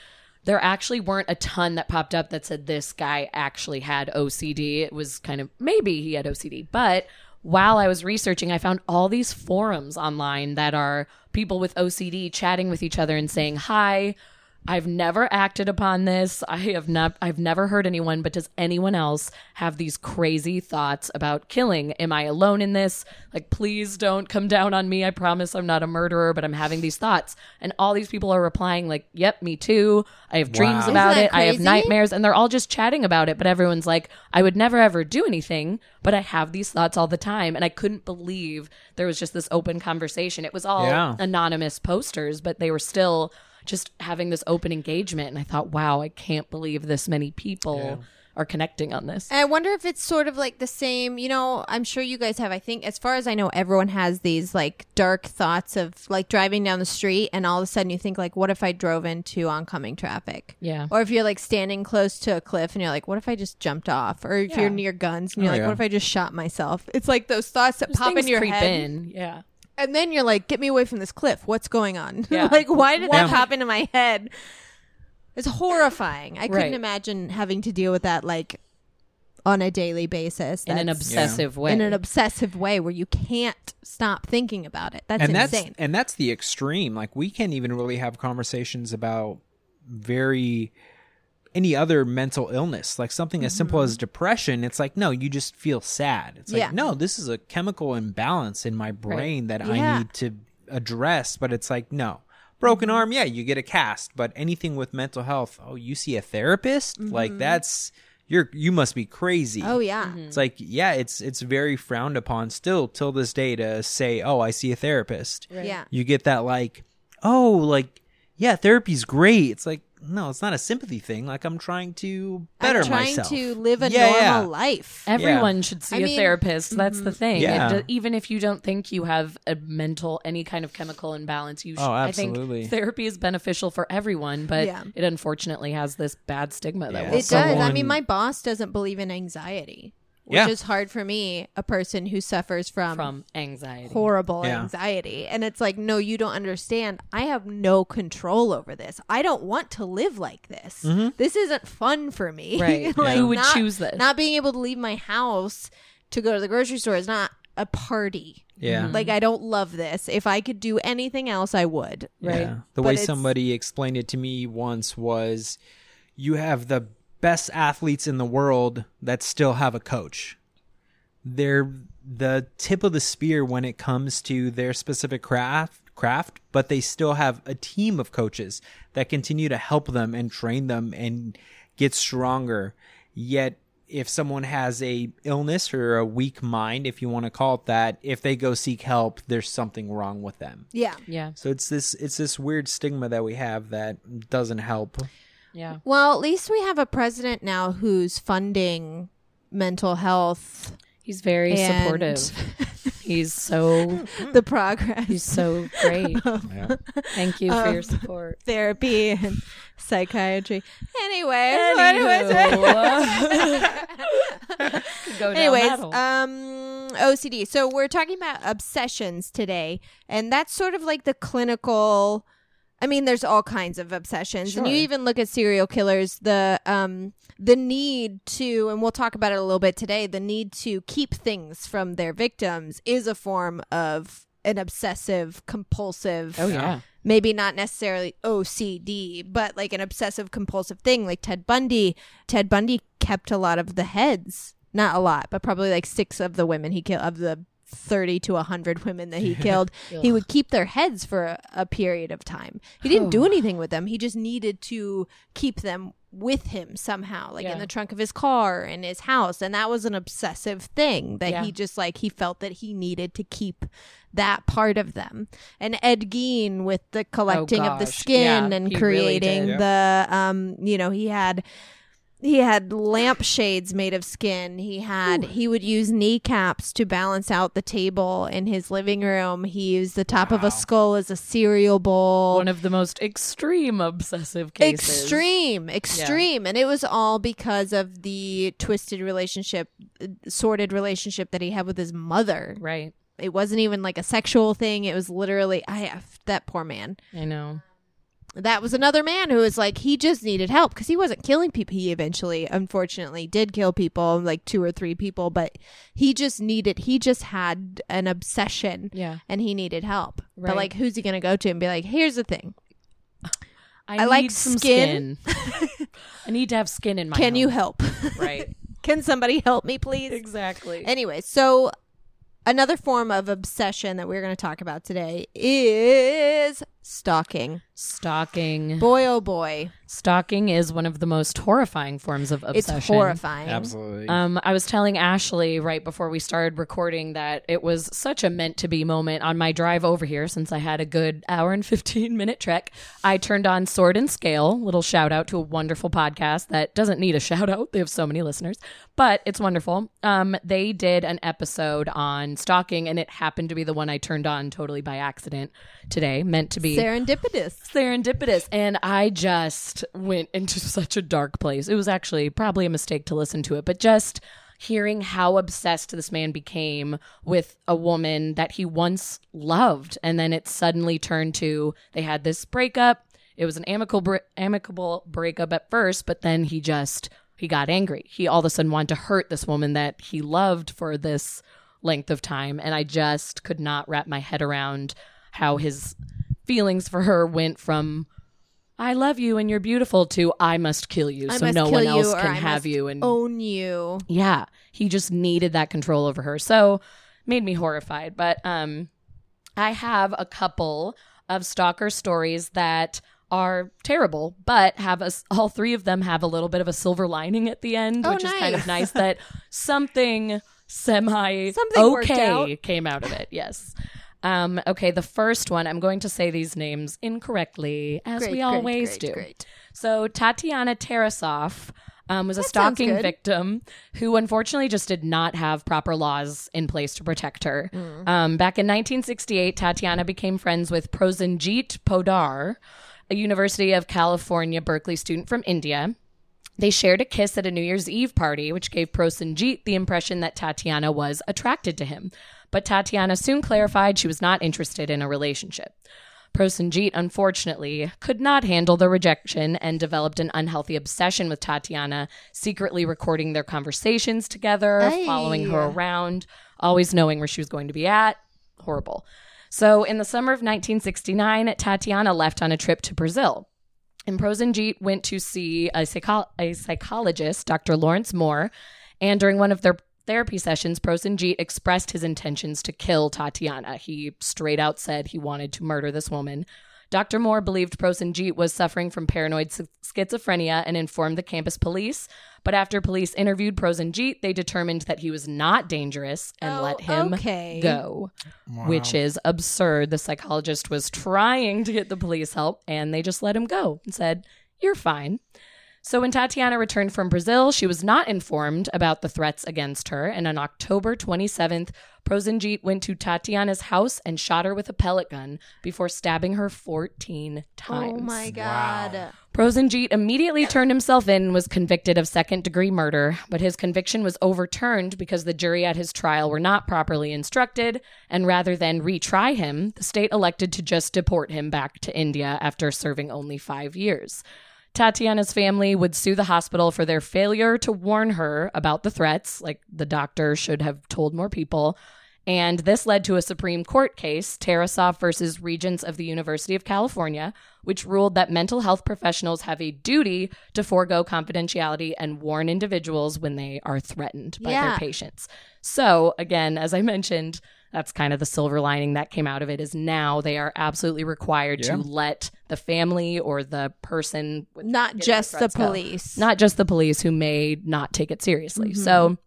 there actually weren't a ton that popped up that said this guy actually had OCD. It was kind of maybe he had OCD, but while I was researching, I found all these forums online that are people with OCD chatting with each other and saying, Hi, I've never acted upon this. I have not I've never heard anyone, but does anyone else have these crazy thoughts about killing? Am I alone in this? Like please don't come down on me. I promise I'm not a murderer, but I'm having these thoughts. And all these people are replying like, "Yep, me too. I have dreams Wow. about it. that I have nightmares." And they're all just chatting about it, but everyone's like, "I would never ever do anything, but I have these thoughts all the time." And I couldn't believe there was just this open conversation. It was all Yeah. anonymous posters, but they were still just having this open engagement. And I thought, wow, I can't believe this many people are connecting on this. I wonder if it's sort of like the same, you know, I'm sure you guys have. I think, as far as I know, everyone has these like dark thoughts of like driving down the street and all of a sudden you think, like, what if I drove into oncoming traffic? Yeah. Or if you're like standing close to a cliff and you're like, what if I just jumped off? Or if Yeah. you're near guns and oh, you're Oh, like, yeah. what if I just shot myself? It's like those thoughts that Those pop in things your creep head. in. Yeah. And then you're like, get me away from this cliff. What's going on? Yeah. like, why did Yeah. that pop into my head? It's horrifying. I couldn't Right. imagine having to deal with that like on a daily basis. In an That's- obsessive way. in an obsessive way where you can't stop thinking about it. That's and insane. that's and that's the extreme. Like we can't even really have conversations about very any other mental illness, like something as simple as mm-hmm. depression. It's like no, you just feel sad. It's like no, this is a chemical imbalance in my brain that Yeah. I need to address. But it's like no. Broken mm-hmm. arm, yeah, you get a cast, but anything with mental health, oh, you see a therapist? Like mm-hmm. that's you're you must be crazy. oh yeah. Mm-hmm. It's like, yeah, it's it's very frowned upon still till this day to say, "Oh, I see a therapist." Yeah. You get that like, "Oh, like yeah, therapy's great." It's like, no, it's not a sympathy thing. Like I'm trying to better I'm trying myself. to live a Yeah, normal yeah. life. Everyone should see I a mean- therapist. That's the mm-hmm. thing. Yeah. It even if you don't think you have a mental, any kind of chemical imbalance, you oh, should. Oh, I absolutely. think therapy is beneficial for everyone, but Yeah. it unfortunately has this bad stigma that we're It does. I mean, my boss doesn't believe in anxiety, which Yeah. is hard for me, a person who suffers from, from anxiety. horrible Yeah. anxiety. And it's like, no, you don't understand. I have no control over this. I don't want to live like this. Mm-hmm. This isn't fun for me. Right. like, Who would not- choose this? Not being able to leave my house to go to the grocery store is not a party. yeah. Mm-hmm. Like I don't love this. If I could do anything else, I would. Right. Yeah. The But way somebody explained it to me once was you have the best athletes in the world that still have a coach. They're the tip of the spear when it comes to their specific craft craft, but they still have a team of coaches that continue to help them and train them and get stronger. Yet if someone has a illness or a weak mind, if you want to call it that, if they go seek help, there's something wrong with them. Yeah. Yeah. So it's this it's this weird stigma that we have that doesn't help. Yeah. Well, at least we have a president now who's funding mental health. He's very And- supportive. He's so the progress, he's so great. Yeah. Thank you for Um, your support. therapy, and psychiatry. Anyway, anyways, Go down Anyways, that um, OCD. So we're talking about obsessions today, and that's sort of like the clinical. I mean, there's all kinds of obsessions, and you even look at serial killers. The um, the need to, and we'll talk about it a little bit today. The need to keep things from their victims is a form of an obsessive compulsive. oh yeah. maybe not necessarily OCD, but like an obsessive compulsive thing, like Ted Bundy. Ted Bundy kept a lot of the heads, not a lot, but probably like six of the women he killed, of the 30 to 100 women that he killed, he would keep their heads for a, a period of time. He didn't do anything with them. He just needed to keep them with him somehow, like in the trunk of his car in his house. And that was an obsessive thing that Yeah. he just like, he felt that he needed to keep that part of them. And Ed Gein with the collecting of the Oh, gosh. skin Yeah, and he really creating did. the, um, you know, he had he had lampshades made of skin. He had he would use kneecaps to balance out the table in his living room. He used the top of a skull as a cereal bowl. One of the most extreme obsessive cases. Extreme, extreme, and it was all because of the twisted relationship, sordid relationship that he had with his mother. Right. It wasn't even like a sexual thing. It was literally, I have, that poor man. I know. That was another man who was like he just needed help because he wasn't killing people he eventually unfortunately did kill people like two or three people but he just needed he just had an obsession Yeah. and he needed help Right. but like who's he gonna go to and be like here's the thing I, I like some skin. skin. I need to have skin in my can you help Right. can somebody help me please exactly. anyway so another form of obsession that we're going to talk about today is stalking Stalking. boy oh boy Stalking is one of the most horrifying forms of obsession. it's horrifying Absolutely. Um, I was telling Ashley right before we started recording that it was such a meant to be moment on my drive over here since I had a good hour and 15 minute trek. I turned on Sword and Scale, little shout out to a wonderful podcast that doesn't need a shout out. They have so many listeners, but it's wonderful. Um, they did an episode on stalking and it happened to be the one I turned on totally by accident today, meant to be serendipitous. Serendipitous. And i just went into such a dark place. It was actually probably a mistake to listen to it but just hearing how obsessed this man became with a woman that he once loved and then it suddenly turned to they had this breakup. It was an amicable bre- amicable breakup at first but then he just he got angry. He all of a sudden wanted to hurt this woman that he loved for this length of time and i just could not wrap my head around how his feelings for her went from I love you and you're beautiful to I must kill you I so no one else can have you and own you. yeah, he just needed that control over her. So made me horrified, but um I have a couple of stalker stories that are terrible, but have us all three of them have a little bit of a silver lining at the end, Oh, which is kind of nice that something semi Something okay out. came out of it. Yes. Um, okay, the first one, I'm going to say these names incorrectly, as Great, we great, always great, do. great. So Tatiana Tarasoff um, was a stalking victim who unfortunately just did not have proper laws in place to protect her. Mm. Um, back in 1968, Tatiana became friends with Prosenjit Poddar, a University of California Berkeley student from India. They shared a kiss at a New Year's Eve party, which gave Prosenjit the impression that Tatiana was attracted to him. But Tatiana soon clarified she was not interested in a relationship. Prosenjit, unfortunately, could not handle the rejection and developed an unhealthy obsession with Tatiana, secretly recording their conversations together, Ay. following her around, always knowing where she was going to be at. Horrible. So, in the summer of 1969, Tatiana left on a trip to Brazil. And Prosenjit went to see a, psycho- a psychologist, Dr. Lawrence Moore, and during one of their therapy sessions, Prosenjit expressed his intentions to kill Tatiana. He straight out said he wanted to murder this woman. Dr. Moore believed Prosenjit was suffering from paranoid schizophrenia and informed the campus police. But after police interviewed Prosenjit, they determined that he was not dangerous and Oh, let him okay. go, which is absurd. The psychologist was trying to get the police help and they just let him go and said, You're fine. So when Tatiana returned from Brazil, she was not informed about the threats against her. And on October 27th, Prosenjit went to Tatiana's house and shot her with a pellet gun before stabbing her 14 times. Oh my god. Prosenjit immediately turned himself in and was convicted of second degree murder, but his conviction was overturned because the jury at his trial were not properly instructed, and rather than retry him, the state elected to just deport him back to India after serving only five years. Tatiana's family would sue the hospital for their failure to warn her about the threats, like the doctor should have told more people. And this led to a Supreme Court case, Tarasoff versus Regents of the University of California, which ruled that mental health professionals have a duty to forego confidentiality and warn individuals when they are threatened by their patients. So, again, as I mentioned, that's kind of the silver lining that came out of it is now they are absolutely required Yeah. to let the family or the person Not just the threats go. police. not just the police who may not take it seriously. Mm-hmm. So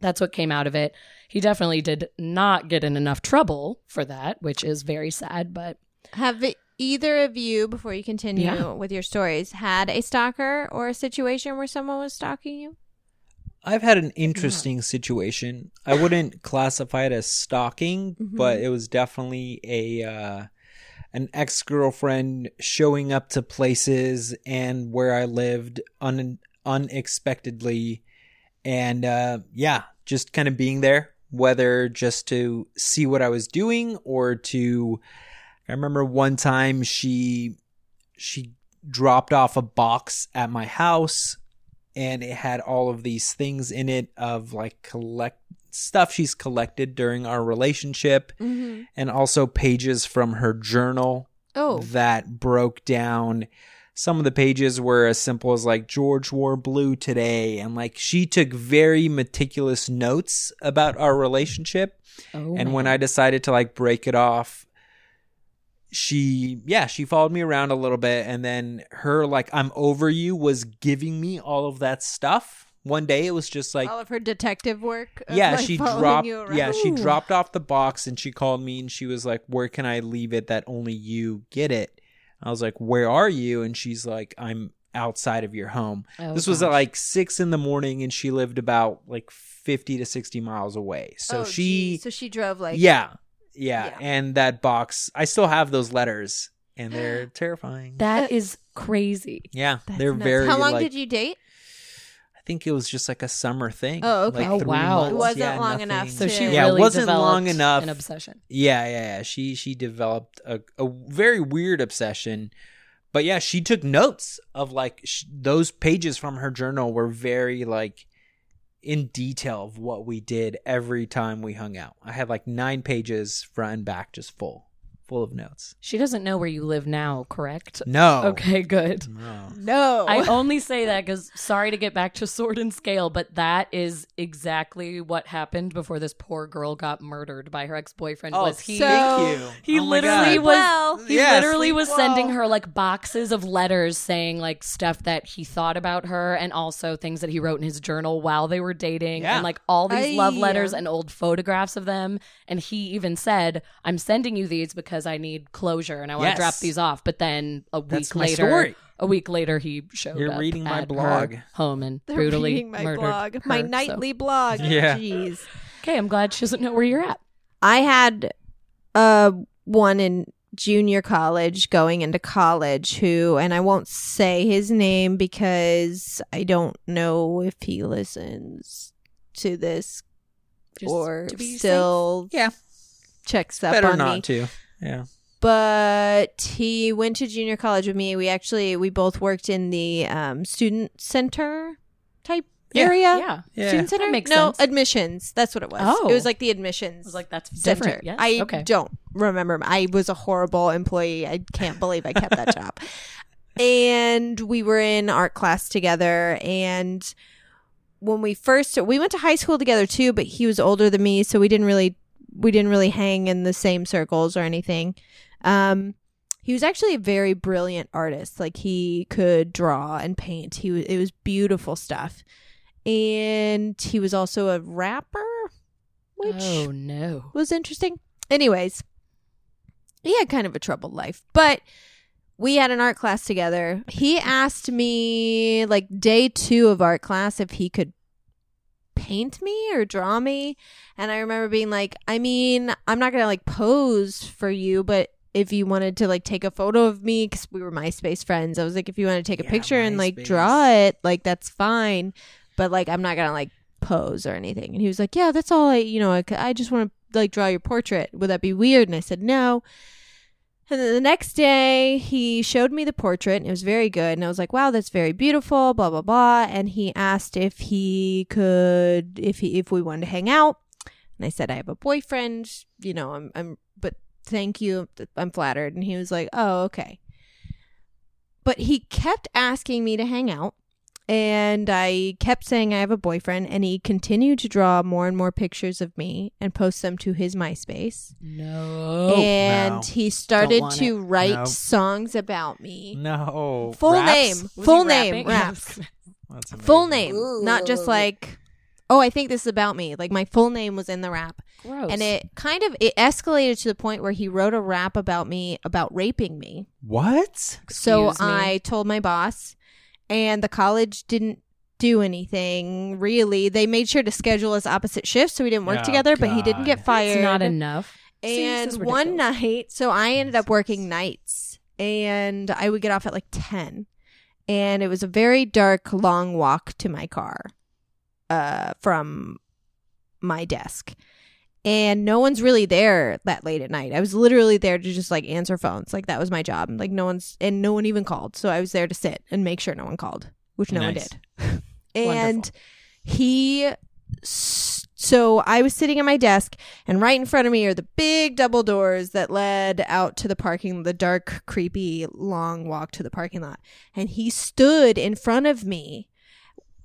that's what came out of it. He definitely did not get in enough trouble for that, which is very sad, but Have it- either of you, before you continue Yeah. with your stories, had a stalker or a situation where someone was stalking you? I've had an interesting situation. I wouldn't classify it as stalking, but it was definitely a uh, an ex girlfriend showing up to places and where I lived un- unexpectedly, and uh, yeah, just kind of being there, whether just to see what I was doing or to. I remember one time she she dropped off a box at my house and it had all of these things in it of like collect stuff she's collected during our relationship Mm-hmm. and also pages from her journal Oh, that broke down some of the pages were as simple as like George wore blue today and like she took very meticulous notes about our relationship oh, and when. I decided to like break it off, she yeah, she followed me around a little bit and then her like I'm over you was giving me all of that stuff. One day it was just like all of her detective work. yeah, like, she dropped yeah, she dropped off the box and she called me and she was like, "Where can I leave it that only you get it?" I was like, "Where are you?" And she's like, "I'm outside of your home." Oh, this was at like 6 in the morning and she lived about like 50 to 60 miles away. So Oh, she geez. so she drove like yeah, yeah, Yeah. and that box. I still have those letters, and they're terrifying. that is crazy. yeah, That's they're nuts. very. How long like- did you date? I think it was just like a summer thing. Oh, okay. Like Oh, three wow. months. It wasn't Yeah, long nothing. enough So she Yeah, it really wasn't developed long enough. an obsession. Yeah, yeah, yeah. She she developed a a very weird obsession, but yeah, she took notes of like sh- those pages from her journal were very like in detail of what we did every time we hung out. I had like nine pages front and back, just full, full of notes. She doesn't know where you live now, correct? No. Okay, good. No. No. I only say that because sorry to get back to sword and scale, but that is exactly what happened before this poor girl got murdered by her ex boyfriend. Oh, was he? so- thank you. He Oh literally was. Well. he Yeah, literally was well. sending her like boxes of letters saying like stuff that he thought about her, and also things that he wrote in his journal while they were dating, Yeah. and like all these love Aye. letters and old photographs of them. And he even said, "I'm sending you these because I need closure and I want to Yes. drop these off." But then a week That's my later, story. a week later, he showed up. You're up reading my at blog. home and They're brutally reading my murdered blog, her, my so- nightly blog. Yeah. Jeez. Okay, I'm glad she doesn't know where you're at. I had uh one in junior college going into college who and I won't say his name because I don't know if he listens to this Just or to be still Yeah. checks up Better on not me. to. Yeah. But he went to junior college with me. We actually we both worked in the um, student center type Yeah. area. Yeah. Yeah. Student center? makes no, sense. admissions. That's what it was. Oh. It was like the admissions. I was like, that's center. different. Yes. I okay. don't remember. I was a horrible employee. I can't believe I kept that job. And we were in art class together. And when we first, we went to high school together too, but he was older than me. So we didn't really, we didn't really hang in the same circles or anything. Um, he was actually a very brilliant artist. Like he could draw and paint. He was, it was beautiful stuff. And he was also a rapper, which oh no. was interesting. Anyways, he had kind of a troubled life, but we had an art class together. He asked me like day two of art class if he could paint me or draw me. And I remember being like, I mean, I'm not going to like pose for you, but if you wanted to like take a photo of me, because we were MySpace friends, I was like, if you want to take a Yeah, picture and like draw it, like that's fine. But like, I'm not going to like pose or anything. And he was like, yeah, that's all I, you know, I, I just want to like draw your portrait. Would that be weird? And I said, no. And then the next day, he showed me the portrait and it was very good. And I was like, wow, that's very beautiful, blah, blah, blah. And he asked if he could, if he, if we wanted to hang out. And I said, I have a boyfriend, you know, I'm, I'm, but thank you. I'm flattered. And he was like, oh, okay. But he kept asking me to hang out. And I kept saying I have a boyfriend. And he continued to draw more and more pictures of me and post them to his MySpace No. and no. he started want to write No. songs about me. No. Full Raps? name, Was full name, raps. Full amazing. name, not just like, oh, I think this is about me. Like my full name was in the rap, Gross. and it kind of it escalated to the point where he wrote a rap about me about raping me. What? so Excuse me? I told my boss, and the college didn't do anything really. They made sure to schedule us opposite shifts so we didn't work Oh, together, but he didn't get fired. It's not enough. And is one night, so I ended up working nights and I would get off at like 10. And it was a very dark, long walk to my car uh, from my desk. And no one's really there that late at night. I was literally there to just like answer phones. Like that was my job. Like no one's, and no one even called. So I was there to sit and make sure no one called, which no Nice. one did. and he so i was sitting at my desk and right in front of me are the big double doors that led out to the parking the dark creepy long walk to the parking lot and he stood in front of me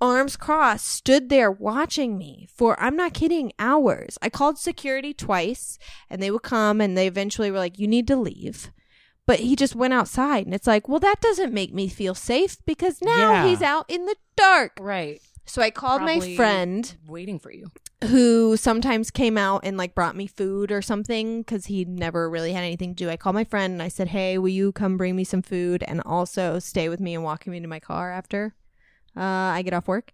arms crossed stood there watching me for i'm not kidding hours i called security twice and they would come and they eventually were like you need to leave but he just went outside and it's like well that doesn't make me feel safe because now Yeah. he's out in the dark right. so I called my friend waiting for you. who sometimes came out and like brought me food or something because he never really had anything to do. I called my friend and I said, Hey, will you come bring me some food and also stay with me and walk me to my car after uh, I get off work?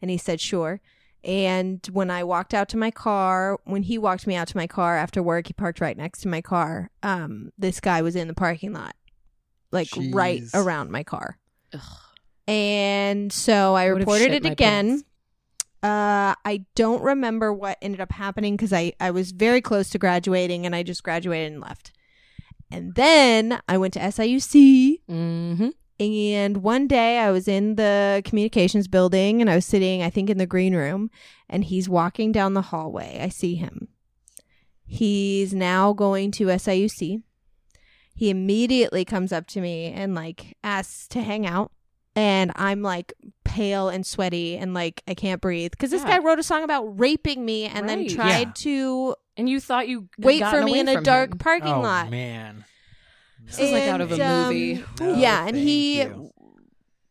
And he said, Sure. And when I walked out to my car, when he walked me out to my car after work, he parked right next to my car. Um, this guy was in the parking lot, like right around my car. Ugh. And so I Would've reported it again. Uh, I don't remember what ended up happening because I, I was very close to graduating and I just graduated and left. And then I went to SIUC Mm-hmm. And one day I was in the communications building and I was sitting, I think, in the green room and he's walking down the hallway. I see him. He's now going to SIUC. He immediately comes up to me and like asks to hang out. And I'm like pale and sweaty and like I can't breathe because this Yeah. guy wrote a song about raping me and then tried Yeah. to And you thought you wait for me in a dark him. parking oh, lot. man. This is like out of a um, movie. No, yeah, and he you.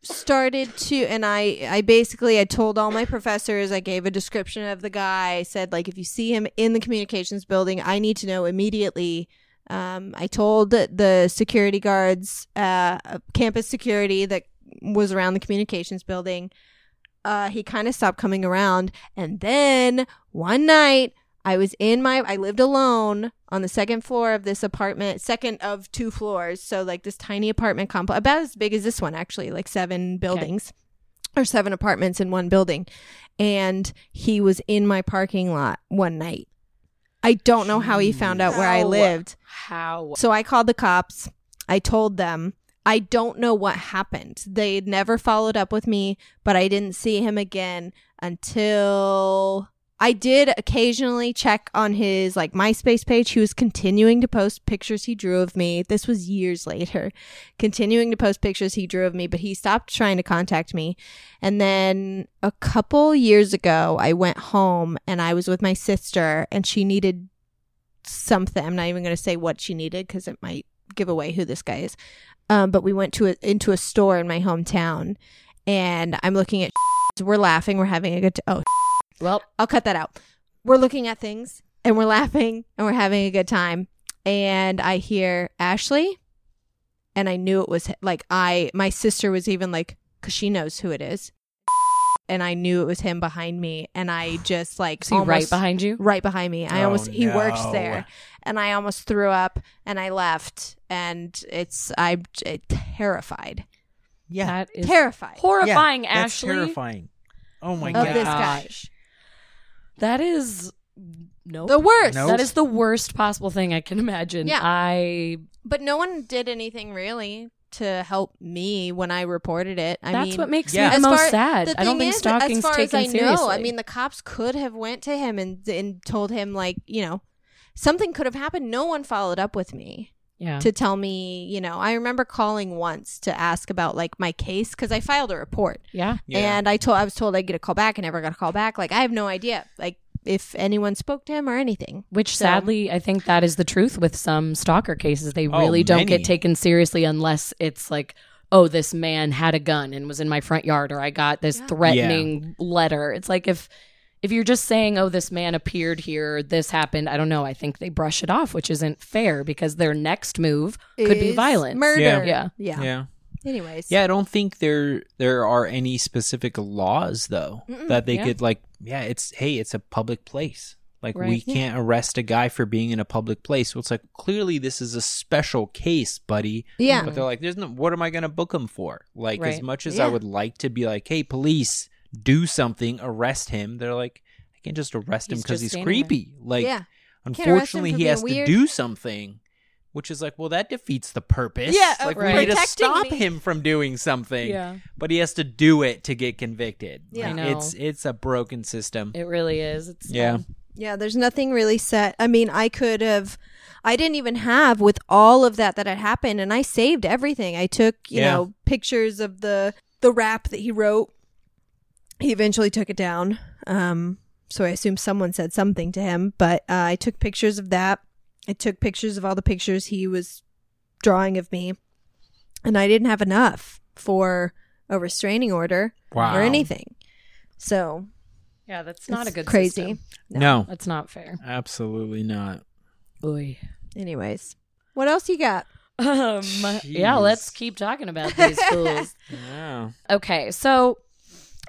started to and I I basically I told all my professors, I gave a description of the guy. I said like if you see him in the communications building, I need to know immediately. Um, I told the, the security guards, uh, campus security that was around the communications building. Uh, he kind of stopped coming around, and then one night I was in my I lived alone on the second floor of this apartment, second of two floors, so like this tiny apartment complex, about as big as this one actually, like seven buildings or seven apartments in one building. And he was in my parking lot one night. I don't know how he found out where I lived. How? So I called the cops. I told them. I don't know what happened. They never followed up with me, but I didn't see him again until I did occasionally check on his like MySpace page. He was continuing to post pictures he drew of me. This was years later. Continuing to post pictures he drew of me, but he stopped trying to contact me. And then a couple years ago, I went home and I was with my sister and she needed something. I'm not even going to say what she needed because it might give away who this guy is. Um, but we went to a, into a store in my hometown, and I'm looking at. We're laughing. We're having a good. T- oh, Well, I'll cut that out. We're looking at things, and we're laughing, and we're having a good time. And I hear Ashley, and I knew it was like I my sister was even like cuz she knows who it is. And I knew it was him behind me and I just like Is right almost- behind you? right behind me. I Oh, almost he works there, and I almost threw up, and I left, and it's I'm j- terrified, Yeah. That is terrified. horrifying, yeah, that's Ashley. terrifying. Oh my Of god. this guy. Gosh. That is no. The worst. Nope. That is the worst possible thing I can imagine. Yeah. I But no one did anything really to help me when I reported it. I that's mean, what makes Yeah. me the as most far- sad. the I don't thing think is, stalking's as far taken as I seriously. know, I mean, the cops could have went to him and and told him like, you know, something could have happened. No one followed up with me. Yeah. to tell me, you know, I remember calling once to ask about like my case because I filed a report yeah. Yeah. and I told I was told I'd get a call back. I never got a call back. Like I have no idea, like if anyone spoke to him or anything. Which So- sadly, I think that is the truth with some stalker cases. They Oh, really don't many. get taken seriously unless it's like, oh, this man had a gun and was in my front yard, or I got this Yeah. threatening letter. It's like if if you're just saying, oh, this man appeared here, this happened, I don't know. I think they brush it off, which isn't fair because their next move could be Is violence. murder. Yeah. Yeah. yeah, yeah. Anyways, Yeah, I don't think there there are any specific laws though Mm-mm. that they Yeah. could like. Yeah, it's hey, it's a public place. Like we Right. Yeah. can't arrest a guy for being in a public place. So it's like clearly this is a special case, buddy. yeah, But they're like, there's no. What am I going to book him for? Like as much as Yeah. I would like to be like, hey, police, do something, arrest him. They're like, I can't just arrest him because he's standing there. creepy. Like yeah, unfortunately, he has weird. to do something. Which is like, well, that defeats the purpose. Yeah, like right. we need to stop me. him from doing something Yeah. but he has to do it to get convicted. Yeah. I Like, know. It's it's a broken system. It really is. It's yeah. yeah. There's nothing really set. I mean, I could have. I didn't even have with all of that that had happened, and I saved everything. I took, you Yeah. know, pictures of the the rap that he wrote. He eventually took it down. Um, so I assume someone said something to him, but uh, I took pictures of that. I took pictures of all the pictures he was drawing of me, and I didn't have enough for a restraining order Wow. or anything. So Yeah, that's not a good crazy. system. No. That's not fair. absolutely not. Oy. Anyways, what else you got? Um, yeah, let's keep talking about these fools. Yeah. Okay, so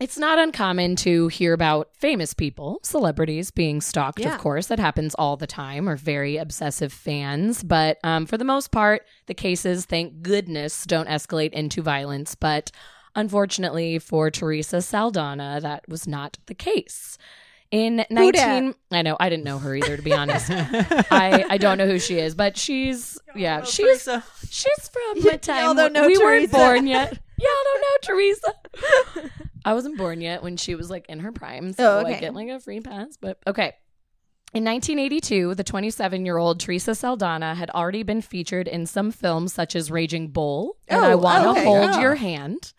it's not uncommon to hear about famous people, celebrities being stalked, Yeah. of course. That happens all the time, or very obsessive fans. But um, for the most part, the cases, thank goodness, don't escalate into violence. But unfortunately for Theresa Saldana, that was not the case. In Who dat? 19 I know, I didn't know her either, to be honest. I, I don't know who she is, but she's, yeah, she's She's from Y- a time y'all don't know we weren't born yet. Y'all don't know Theresa. I wasn't born yet when she was like in her prime, so Oh, I get like a free pass. But okay. In 1982, the 27 year old Theresa Saldana had already been featured in some films such as Raging Bull and Oh, I Want to oh, okay. Hold. Your Hand.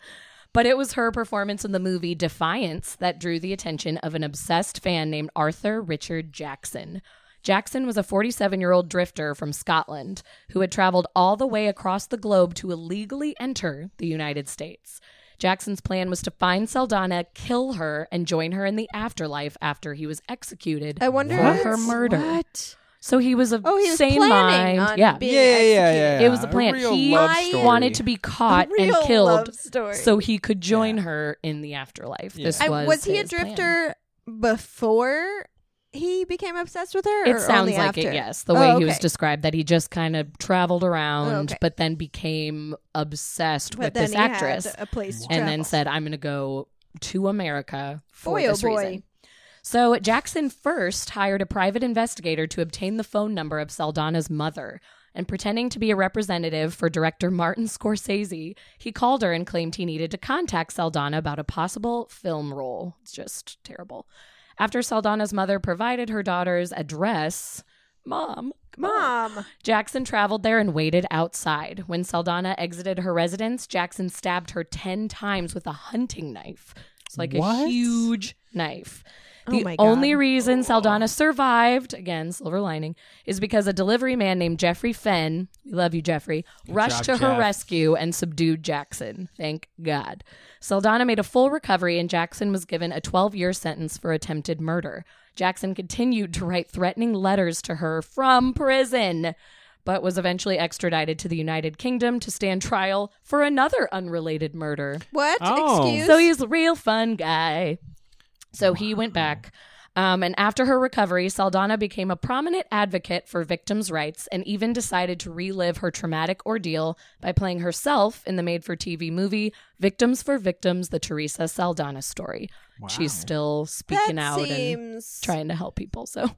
But it was her performance in the movie Defiance that drew the attention of an obsessed fan named Arthur Richard Jackson. Jackson was a 47 year old drifter from Scotland who had traveled all the way across the globe to illegally enter the United States. Jackson's plan was to find Saldana, kill her, and join her in the afterlife after he was executed I wonder for her murder. What? So he was a Oh, he was sane planning mind. on yeah. being Yeah, yeah, yeah, executed. yeah. It was a plan. real He love story. wanted to be caught and Real killed love story. so he could join her in the afterlife. Yeah. This I, was was he a his plan. drifter before he became obsessed with her? It sounds like after? it, yes. The Oh, way he oh, was described, that he just kind of traveled around, Oh, okay. but then became obsessed But with this actress, a place and then said, "I'm going to go to America for Boy, oh this boy. reason." So Jackson first hired a private investigator to obtain the phone number of Saldana's mother. And pretending to be a representative for director Martin Scorsese, he called her and claimed he needed to contact Saldana about a possible film role. It's just terrible. After Saldana's mother provided her daughter's address, Mom, on. Mom. Jackson traveled there and waited outside. When Saldana exited her residence, Jackson stabbed her 10 times with a hunting knife. It's like a huge knife. Oh The God. only reason Saldana survived, again, silver lining, is because a delivery man named Jeffrey Fenn, we love you, Jeffrey, rushed job, to her Jeff. rescue and subdued Jackson. Thank God. Saldana made a full recovery and Jackson was given a 12 year sentence for attempted murder. Jackson continued to write threatening letters to her from prison. But was eventually extradited to the United Kingdom to stand trial for another unrelated murder. What? Oh. Excuse? So he's a real fun guy. So he went back. Um, and after her recovery, Saldana became a prominent advocate for victims' rights and even decided to relive her traumatic ordeal by playing herself in the made for TV movie Victims for Victims, the Theresa Saldana story. She's still speaking that out and trying to help people. So,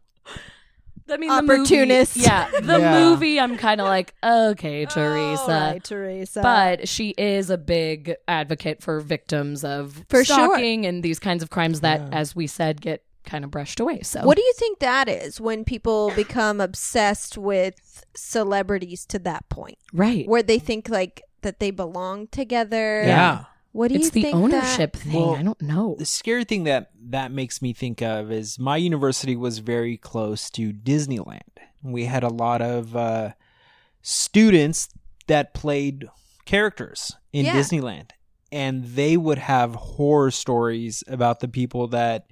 I mean, the Opportunist. Movie, yeah, the Yeah. movie. I'm kind of like, okay, Theresa. All right, Theresa. But she is a big advocate for victims of For sure. stalking and these kinds of crimes that, as we said, get kind of brushed away. So, What do you think that is when people become obsessed with celebrities to that point, right? where they think like that they belong together? Yeah. What do It's you the think ownership That, thing. Well, I don't know. The scary thing that that makes me think of is my university was very close to Disneyland. We had a lot of uh, students that played characters in Yeah. Disneyland, and they would have horror stories about the people that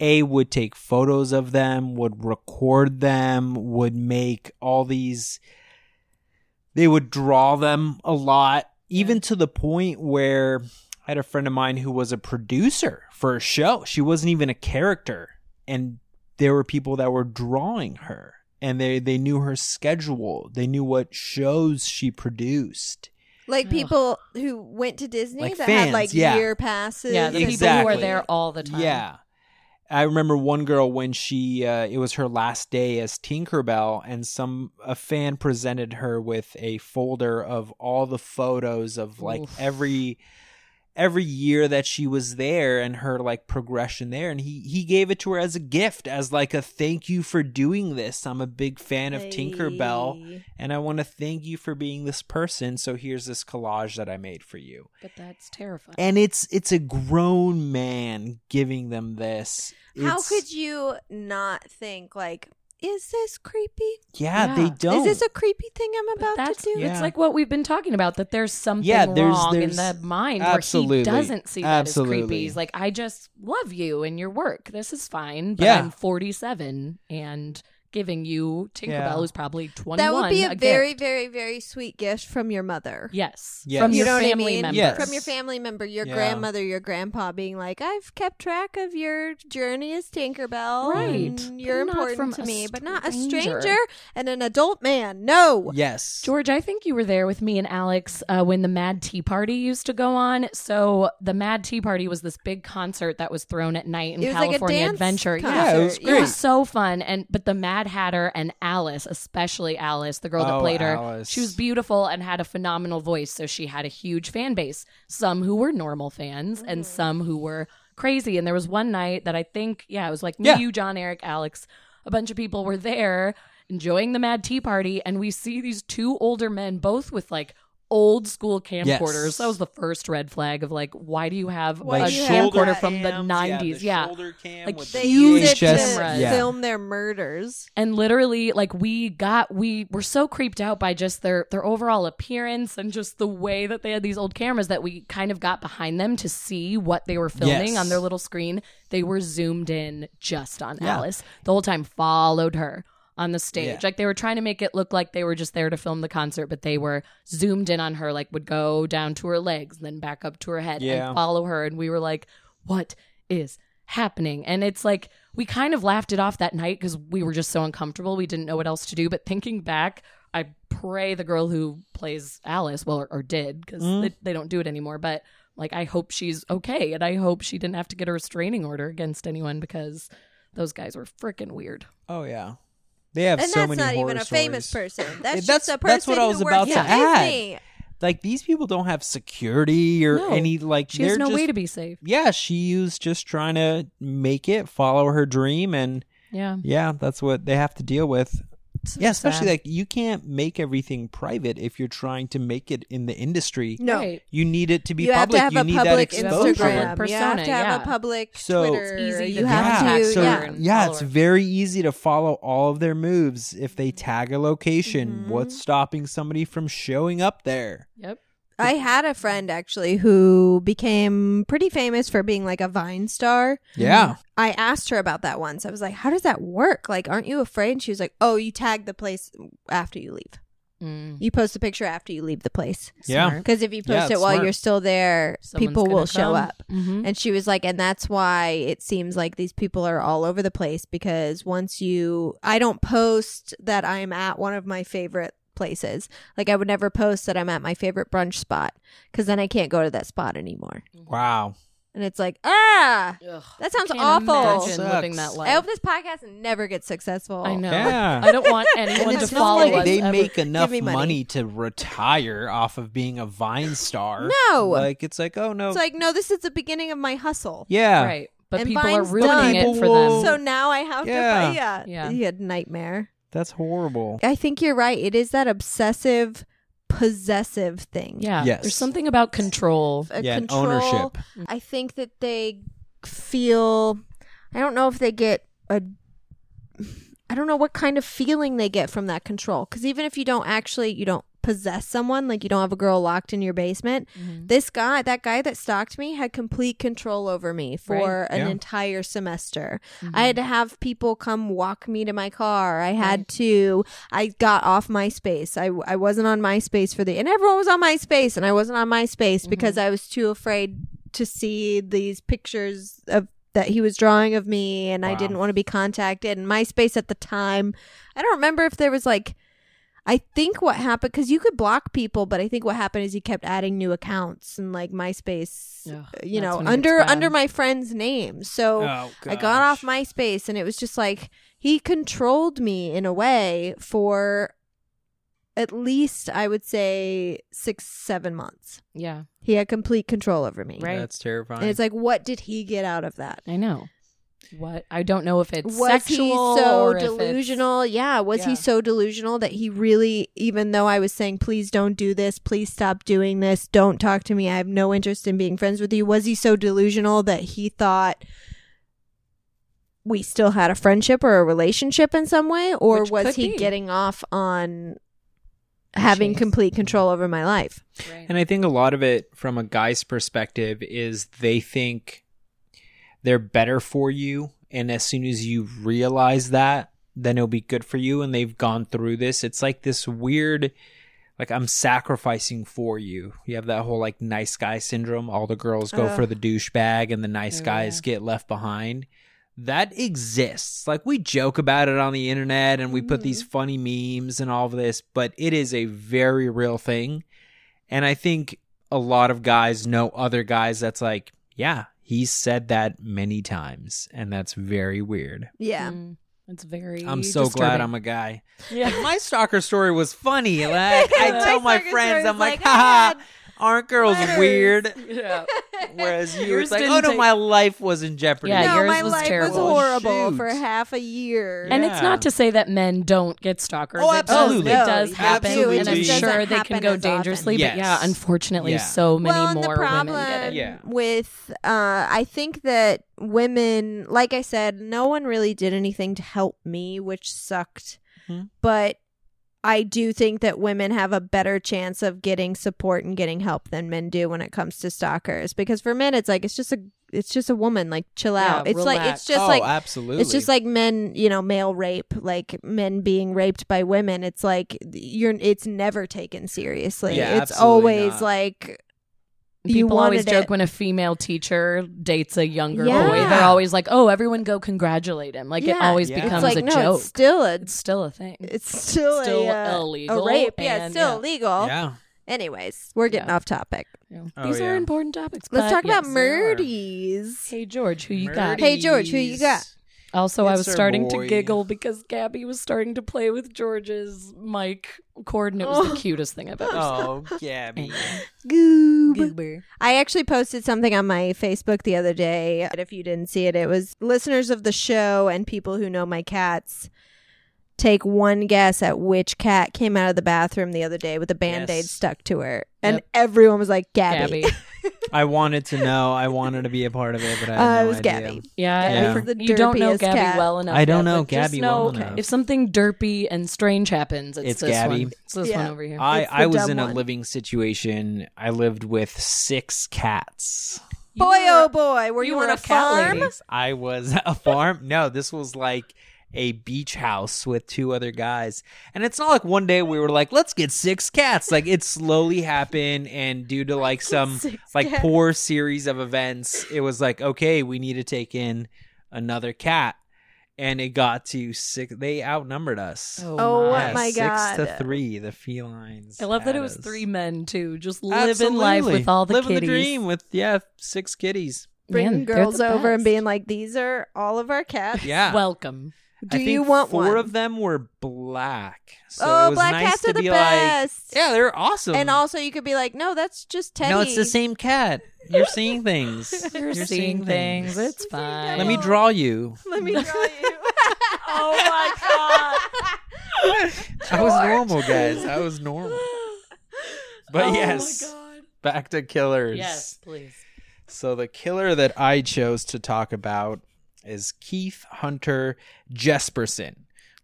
a would take photos of them, would record them, would make all these. They would draw them a lot, even to the point where I had a friend of mine who was a producer for a show. She wasn't even a character, and there were people that were drawing her, and they they knew her schedule. They knew what shows she produced. like people who went to Disney Like that had fans, like yeah. year passes. yeah, the people who Exactly. are there all the time. Yeah. I remember one girl when she uh, it was her last day as Tinkerbell and some a fan presented her with a folder of all the photos of like Oof. every every year that she was there and her like progression there and he he gave it to her as a gift as like a thank you for doing this. I'm a big fan of Tinkerbell Hey. and I want to thank you for being this person so here's this collage that I made for you but that's terrifying. and it's it's a grown man giving them this. How could you not think like, is this creepy? Yeah, Yeah. they don't. Is this a creepy thing I'm about that's to do? Yeah. it's like what we've been talking about that there's something Yeah, there's- wrong in there's- the mind absolutely. where he doesn't see that as Absolutely. creepy. He's like, I just love you and your work. This is fine, but Yeah. I'm 47 and giving you Tinkerbell, Yeah. who's probably 21. That would be a, gift. very, very, very sweet gift from your mother. yes, Yes. from You your know what I family mean? member. Yes. From your family member, your Yeah. grandmother, your grandpa being like, I've kept track of your journey as Tinkerbell. Right. and You're But important from to a me, but not a stranger. stranger and an adult man. No. yes, George, I think you were there with me and Alex uh, when the Mad Tea Party used to go on. So the Mad Tea Party was this big concert that was thrown at night in It was like a California dance Adventure. concert. Yeah, it was It was so fun, and but the Mad Hatter and Alice, especially Alice, the girl that Oh, played her, Alice. she was beautiful and had a phenomenal voice. So she had a huge fan base. Some who were normal fans, and mm. some who were crazy. And there was one night that I think, yeah, it was like me, Yeah. you, John, Eric, Alex, a bunch of people were there enjoying the Mad Tea Party, and we see these two older men, both with like. Old school camcorders. Yes. That was the first red flag of like, why do you have Why a do you camcorder that? from the cams, '90s? the Yeah, Like, with They the use it VHS to. Yeah. film their murders. and literally like we got we were so creeped out by just their their overall appearance and just the way that they had these old cameras that we kind of got behind them to see what they were filming Yes. on their little screen they were zoomed in just on Yeah. alice the whole time followed her on the stage. Yeah. like they were trying to make it look like they were just there to film the concert but they were zoomed in on her like would go down to her legs and then back up to her head Yeah. and follow her. And we were like what is happening? And it's like we kind of laughed it off that night because we were just so uncomfortable. We didn't know what else to do. But thinking back i pray the girl who plays alice well or, or did because Mm. they, they don't do it anymore but like i hope she's okay. And i hope she didn't have to get a restraining order against anyone because those guys were freaking weird. Oh yeah, they have And so that's not even a famous person. That's, That's- just a person that's what I was who about to add. Disney. Like these people don't have security or No. any like. she has no just, way to be safe Yeah, she was just trying to make it, follow her dream, and yeah yeah, that's what they have to deal with. It's so Yeah, especially sad. like you can't make everything private if you're trying to make it in the industry. No. Right. You need it to be you have public. to have you a need public that You have a exposure. public Instagram. you have persona, to have yeah. a public So- Twitter. It's easy to you have contact to. so yeah. and yeah, it's very easy to follow all of their moves if they tag a location. Mm-hmm. What's stopping somebody from showing up there? yep I had a friend actually who became pretty famous for being like a Vine star. Yeah. I asked her about that once. I was like, "How does that work? Like, aren't you afraid?" And she was like, "Oh, you tag the place after you leave." Mm. You post a picture after you leave the place. Yeah. Because if you post it's it while smart. you're still there, Someone's people gonna will show come. up. Mhm. And she was like, and that's why it seems like these people are all over the place because once you, I don't post that I'm at one of my favorite places. Like I would never post that I'm at my favorite brunch spot because then I can't go to that spot anymore. Wow. And it's like, ah, Ugh. that sounds Can't awful. Imagine Sucks. living that life. I hope this podcast never gets successful. I know. Yeah. I don't want anyone it's to not follow like us. they ever. make enough me money. money. to retire off of being a Vine star. No. like it's like oh no, It's like, no, this is the beginning of my hustle. yeah, right, but And people Vine's are ruining done. it for them. So now I have Yeah. to, yeah, Yeah. yeah, nightmare. That's horrible. I think you're right. It is that obsessive, possessive thing. yeah, Yes. there's something about control. A uh, Yeah, control. ownership. I think that they feel. I don't know if they get a. I don't know what kind of feeling they get from that control. Because even if you don't actually, you don't possess someone, like you don't have a girl locked in your basement, Mm-hmm. this guy, that guy that stalked me, had complete control over me for an Yeah. entire semester. Mm-hmm. I had to have people come walk me to my car. I had to. I got off MySpace. I I wasn't on MySpace for the, and everyone was on MySpace, and I wasn't on MySpace Mm-hmm. because I was too afraid to see these pictures of that he was drawing of me, and I didn't want to be contacted. And MySpace at the time, I don't remember if there was like. I think what happened because you could block people, but I think what happened is he kept adding new accounts and like MySpace, Ugh, uh, you know, under under my friend's name. So Oh, I got off. MySpace and it was just like he controlled me in a way for at least I would say six, seven months. Yeah, He had complete control over me. Right. That's terrifying. And it's like, what did he get out of that? I know. What I don't know if it's was sexual he so or delusional? Yeah. Was Yeah. he so delusional that he really, even though I was saying, please don't do this, please stop doing this, don't talk to me, I have no interest in being friends with you, was he so delusional that he thought we still had a friendship or a relationship in some way? Or Which was he be. getting off on having Chase. complete control over my life? Right. And I think a lot of it from a guy's perspective is they think they're better for you. And as soon as you realize that, then it'll be good for you. And they've gone through this. It's like this weird, like, I'm sacrificing for you. You have that whole, like, nice guy syndrome. All the girls go Ugh. for the douchebag and the nice Oh, guys get left behind. That exists. Like, we joke about it on the internet and we put these mm. funny memes and all of this, but it is a very real thing. And I think a lot of guys know other guys that's like, yeah, he's said that many times. And that's very weird. Yeah. Mm, it's very. I'm so glad. I'm a guy. Yeah. Like, my stalker story was funny. Like, I tell my stalker friends, I'm like, like, I haha, had aren't girls letters." weird? yeah. Whereas you, Yours it's like, oh no, take- my life was in jeopardy. Yeah, no, yours my was life terrible. was horrible Shoot. for half a year. And it's not to say that men don't get stalkers. Oh, It does- absolutely. It does happen, absolutely. and I'm sure they can go as often. dangerously. But yeah, unfortunately, Yeah. so many well, more the problem women get it. Yeah. with uh I think that women like I said no one really did anything to help me which sucked Mhm. but I do think that women have a better chance of getting support and getting help than men do when it comes to stalkers because for men it's like it's just a it's just a woman like chill Yeah, out it's like it's just oh, like absolutely. it's just like men, you know, male rape, like men being raped by women. It's like you're it's never taken seriously. Yeah, it's always not. like you People always joke it. when a female teacher dates a younger Yeah. boy. They're always like, "Oh, everyone go congratulate him!" Like it always Yeah. it's becomes like a no, joke. it's still a It's still a thing. it's still, Still a, uh, illegal a rape. Yeah, it's still yeah. illegal. yeah. Anyways, we're getting Yeah. off topic. You know, Oh, These are yeah. important topics. Let's talk about yes, they murdies. Hey George, who you got? Hey, George, who you got? Also, I was our starting to giggle because Gabby was starting to play with George's mic cord, and it was the Oh. cutest thing I've ever seen. Oh, Gabby. Goob. Goober. I actually posted something on my Facebook the other day. If you didn't see it, it was listeners of the show and people who know my cats take one guess at which cat came out of the bathroom the other day with a band aid Yes. stuck to her. And Yep. everyone was like, Gabby. Gabby. I wanted to know. I wanted to be a part of it, but I Uh, had it no was idea. Gabby. Yeah, Yeah. if It's the you don't know derpiest Gabby cat. well enough. I don't yet, know but just Gabby know well enough. If something derpy and strange happens, it's, It's this Gabby. one. It's this Yeah. one over here. I, It's the I was dumb in a one. living situation. I lived with six cats. You boy, were- oh boy. Were you, you on a, a cat farm? lady. I was a farm. No, this was like a beach house with two other guys. And it's not like one day we were like, let's get six cats. Like it slowly happened and due to like some Six like cats. poor series of events, it was like, okay, we need to take in another cat. And it got to six they outnumbered us. Oh, oh my. my God. Six to three, the felines. I love that it was us. three men too, just living Absolutely. life with all the Living kitties. the dream with yeah, six kitties. Bringing Man, girls the over and being like, "These are all of our cats." Yeah. Welcome. Do I think you want four one? of them were black. So oh, it was black nice cats to are the be best. like, yeah, they're awesome. And also, you could be like, "No, that's just Teddy." no, it's the same cat. You're seeing things. You're, seeing things. It's fine. Let me draw you. Let me draw you. Oh my god! I was normal, guys. I was normal. But Oh my yes, God. back to killers. Yes, please. So the killer that I chose to talk about is Keith Hunter Jesperson,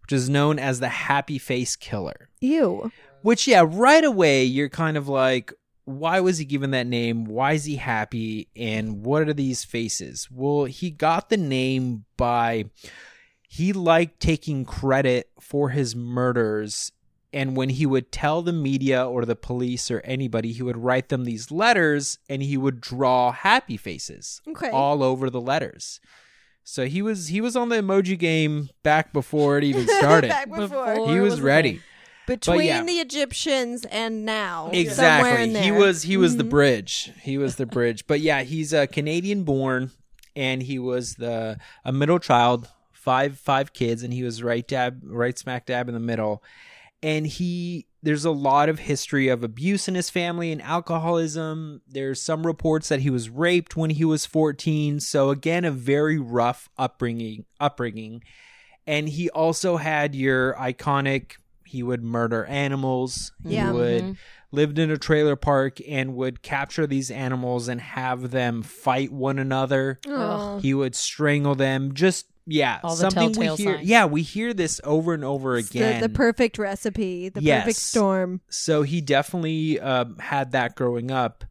which is known as the Happy Face Killer. Ew. Which, yeah, right away you're kind of like, why was he given that name? Why is he happy? And what are these faces? Well, he got the name by he liked taking credit for his murders. And when he would tell the media or the police or anybody, he would write them these letters and he would draw happy faces Okay. all over the letters. So he was he was on the emoji game back before it even started. Back before. Before- he was was ready. Between yeah. the Egyptians and now. Exactly. in He was he was the Mhm. bridge. He was the bridge. But yeah, he's a Canadian born and he was the a middle child, five five kids and he was right dab right smack dab in the middle. And he there's a lot of history of abuse in his family and alcoholism. There's some reports that he was raped when he was 14. So again, a very rough upbringing upbringing. And he also had your iconic he would murder animals. Yeah. He would Mhm. lived in a trailer park and would capture these animals and have them fight one another. He would strangle them. Just yeah, All the something we telltale hear. signs. Yeah, we hear this over and over It's the- again. The, perfect recipe, the Yes. perfect storm. so he definitely um, had that growing up.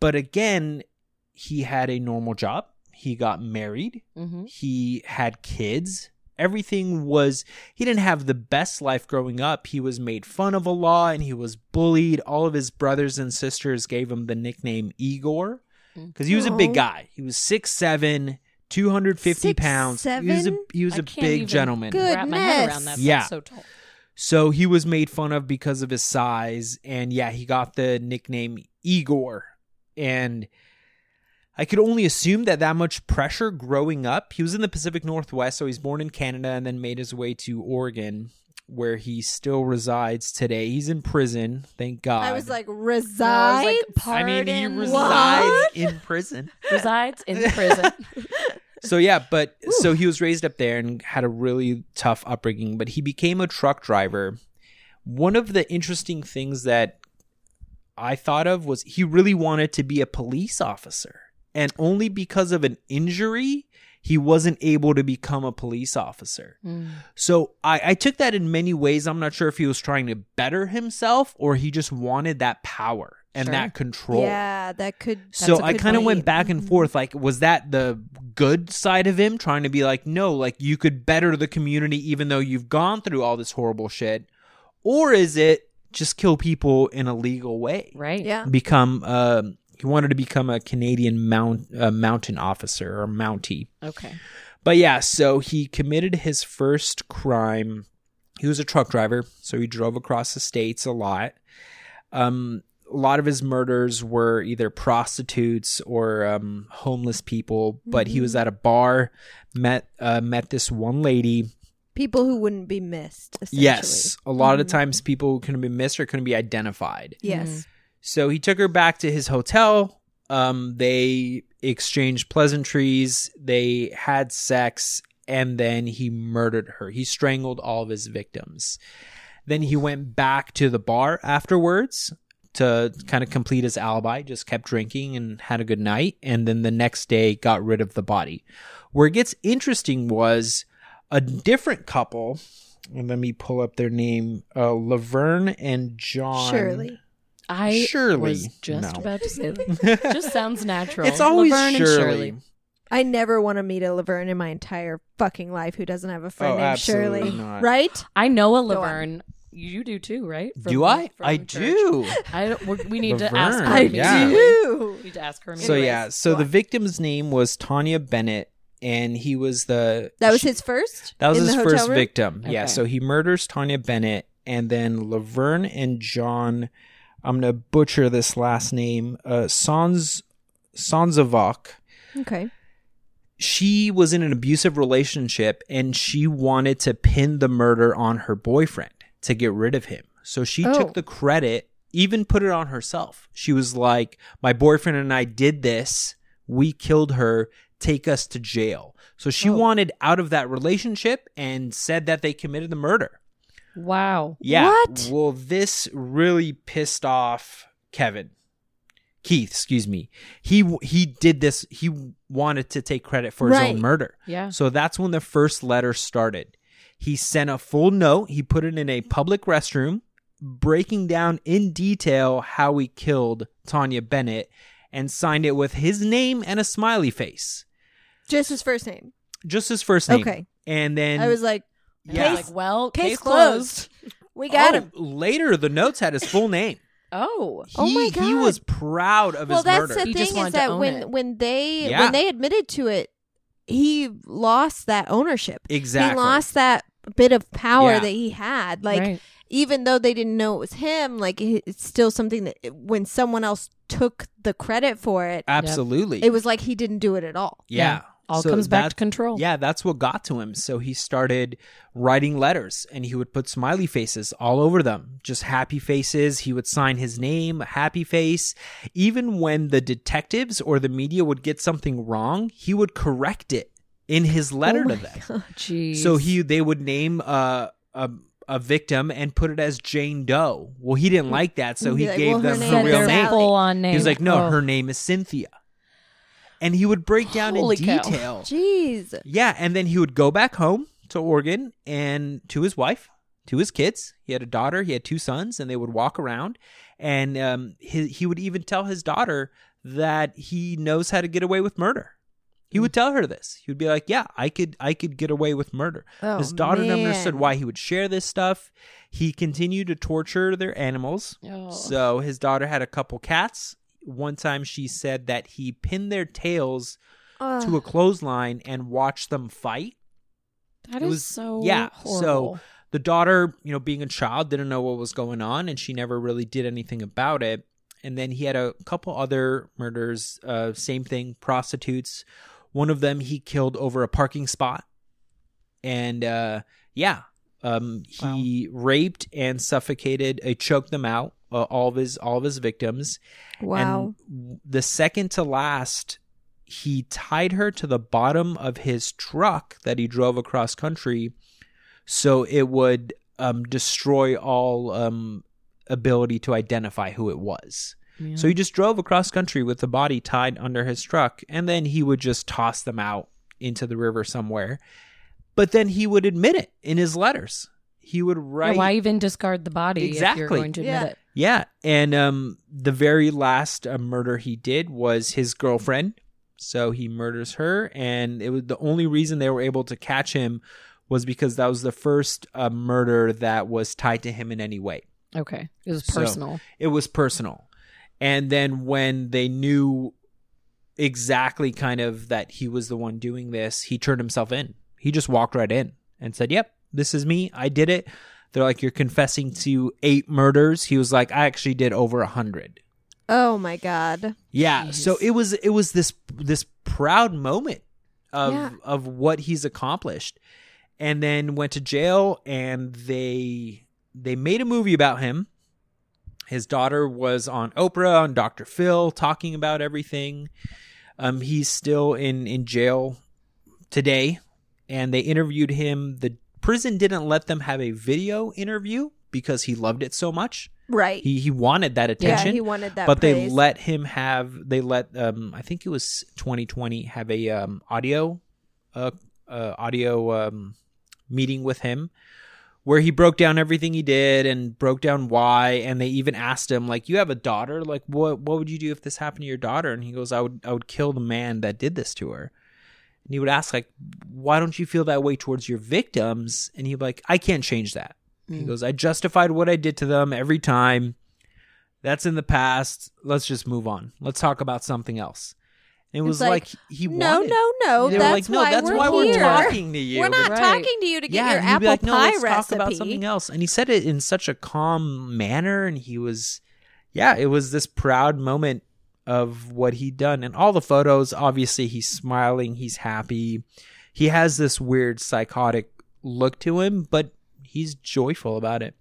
But again, he had a normal job. He got married. Mhm. He had kids. Everything was, he didn't have the best life growing up. He was made fun of a lot and he was bullied. All of his brothers and sisters gave him the nickname Igor because he was a big Aw. guy. He was 6'7, 250 Six, pounds. He was a, he was I a can't big even gentleman. Good. Wrap my head around Goodness. that. That's Yeah. so tall. So he was made fun of because of his size. And yeah, he got the nickname Igor. And I could only assume that that much pressure growing up. He was in the Pacific Northwest, so he's born in Canada and then made his way to Oregon, where he still resides today. He's in prison, thank God. I was like, I was reside? like, I mean, he resides What? in prison. resides in prison. So yeah, but so he was raised up there and had a really tough upbringing, but he became a truck driver. One of the interesting things that I thought of was he really wanted to be a police officer. And only because of an injury, he wasn't able to become a police officer. Mm. So I, I took that in many ways. I'm not sure if he was trying to better himself or he just wanted that power and Sure. that control. yeah, that could. So that's a I good kind of went back and Mhm. forth. Like, was that the good side of him trying to be like, no, like you could better the community even though you've gone through all this horrible shit? Or is it just kill people in a legal way? Right. Yeah. Become, um, he wanted to become a Canadian mount, uh, mountain officer or mountie. Okay. But yeah, so he committed his first crime. He was a truck driver, so he drove across the states a lot. Um, a lot of his murders were either prostitutes or um, homeless people. But he was at a bar, met uh, met this one lady. People who wouldn't be missed. Essentially. Yes, a lot of Mhm. times people who couldn't be missed or couldn't be identified. Yes. So he took her back to his hotel. Um, they exchanged pleasantries. They had sex, and then he murdered her. He strangled all of his victims. Then he went back to the bar afterwards to kind of complete his alibi. Just kept drinking and had a good night. And then the next day got rid of the body. Where it gets interesting was a different couple. And let me pull up their name: uh, Laverne and John. Surely. I Surely. was just No. about to say that. just sounds natural. It's always Laverne and Shirley. I never want to meet a Laverne in my entire fucking life who doesn't have a friend Oh, named absolutely Shirley. not. Right? I know a on. Laverne. You do too, right? From- Do I? I church. do. I we're- we need to ask her. Laverne, I yeah. do. We need to ask her. So immediately. yeah, so go the on. victim's name was Tanya Bennett, and he was the That was his first? that was in his the hotel first room? victim. Yeah, so he murders Tanya Bennett, and then Laverne and John. I'm gonna butcher this last name. Uh, Sans Sanzavok. Okay. She was in an abusive relationship, and she wanted to pin the murder on her boyfriend to get rid of him. So she Oh. took the credit, even put it on herself. She was like, "My boyfriend and I did this. We killed her. Take us to jail." So she Oh. wanted out of that relationship and said that they committed the murder. Wow. Yeah. What? Well, this really pissed off Kevin. Keith, excuse me. He he did this. He wanted to take credit for his Right. own murder. Yeah. So that's when the first letter started. He sent a full note. He put it in a public restroom, breaking down in detail how he killed Tanya Bennett, and signed it with his name and a smiley face, Just his first name. just his first name. Okay. And then I was like, Yeah. I'm like, well, case case, closed. closed. we got oh, him. Later, the notes had his full name. Oh. He, Oh my god! He was proud of Well, his murder. Well, that's the He thing is that when it. when they Yeah. when they admitted to it, he lost that ownership. exactly. He lost that bit of power Yeah. that he had. Like Right. even though they didn't know it was him, like it's still something that when someone else took the credit for it, Absolutely. it was like he didn't do it at all. yeah. All So comes back to control. Yeah, that's what got to him. So he started writing letters and he would put smiley faces all over them, just happy faces. He would sign his name, happy face. Even when the detectives or the media would get something wrong, he would correct it in his letter Oh to them. God. So he they would name uh, a a victim and put it as Jane Doe. Well, he didn't like that, so he like, gave well, her them name her real name. full on name. He was like, "No, Oh. her name is Cynthia." And he would break down Holy in cow. detail. Jeez. Yeah, and then he would go back home to Oregon and to his wife, to his kids. He had a daughter, he had two sons, and they would walk around. And um, he, he would even tell his daughter that he knows how to get away with murder. He would tell her this. He would be like, "Yeah, I could, I could get away with murder." Oh, his daughter never understood why he would share this stuff. He continued to torture their animals. Oh. So his daughter had a couple cats. One time, she said that he pinned their tails Ugh. to a clothesline and watched them fight. that it is was- so yeah, horrible. so- The daughter, you know, being a child, didn't know what was going on, and she never really did anything about it. And then he had a couple other murders. Uh, same thing, prostitutes. One of them he killed over a parking spot, and uh, yeah, um, he raped and suffocated, uh, choked them out. Uh, all of his all of his victims. Wow. And the second to last, he tied her to the bottom of his truck that he drove across country so it would um, destroy all um, ability to identify who it was. Yeah. So he just drove across country with the body tied under his truck, and then he would just toss them out into the river somewhere. But then he would admit it in his letters. He would Yeah, write. why even discard the body if you're going to admit Yeah. it? Yeah, and um, the very last uh, murder he did was his girlfriend. So he murders her, and it was the only reason they were able to catch him was because that was the first uh, murder that was tied to him in any way. Okay. It was So- personal. It was personal, and then when they knew exactly kind of that he was the one doing this, he turned himself in. He just walked right in and said, "Yep, this is me. I did it." They're like, "You're confessing to eight murders." He was like, "I actually did over a hundred. Oh my god. Yeah. So it was it was this this proud moment of Yeah. of what he's accomplished. And then went to jail and they they made a movie about him. His daughter was on Oprah on Dr. Phil talking about everything. Um he's still in in jail today and they interviewed him. The prison didn't let them have a video interview because he loved it so much. Right. He he wanted that attention. yeah, he wanted that. but they let him have they let um i think it was 2020 have a um audio uh, uh audio um meeting with him where he broke down everything he did and broke down why and they even asked him like you have a daughter like what what would you do if this happened to your daughter and he goes i would i would kill the man that did this to her and he would ask like, "Why don't you feel that way towards your victims?" And he'd be like, "I can't change that." He Mm. goes, "I justified what I did to them every time. That's in the past. Let's just move on. Let's talk about something else." And it was like, like, he No, wanted. no, no. They were That's like, no, why that's we're why here. we're talking to you. We're not Right. talking to you to get yeah, your and he'd be apple like, no, pie let's recipe. talk about something else. And he said it in such a calm manner, and he was, yeah, it was this proud moment of what he'd done. And all the photos, obviously, he's smiling, he's happy. He has this weird psychotic look to him, but he's joyful about it.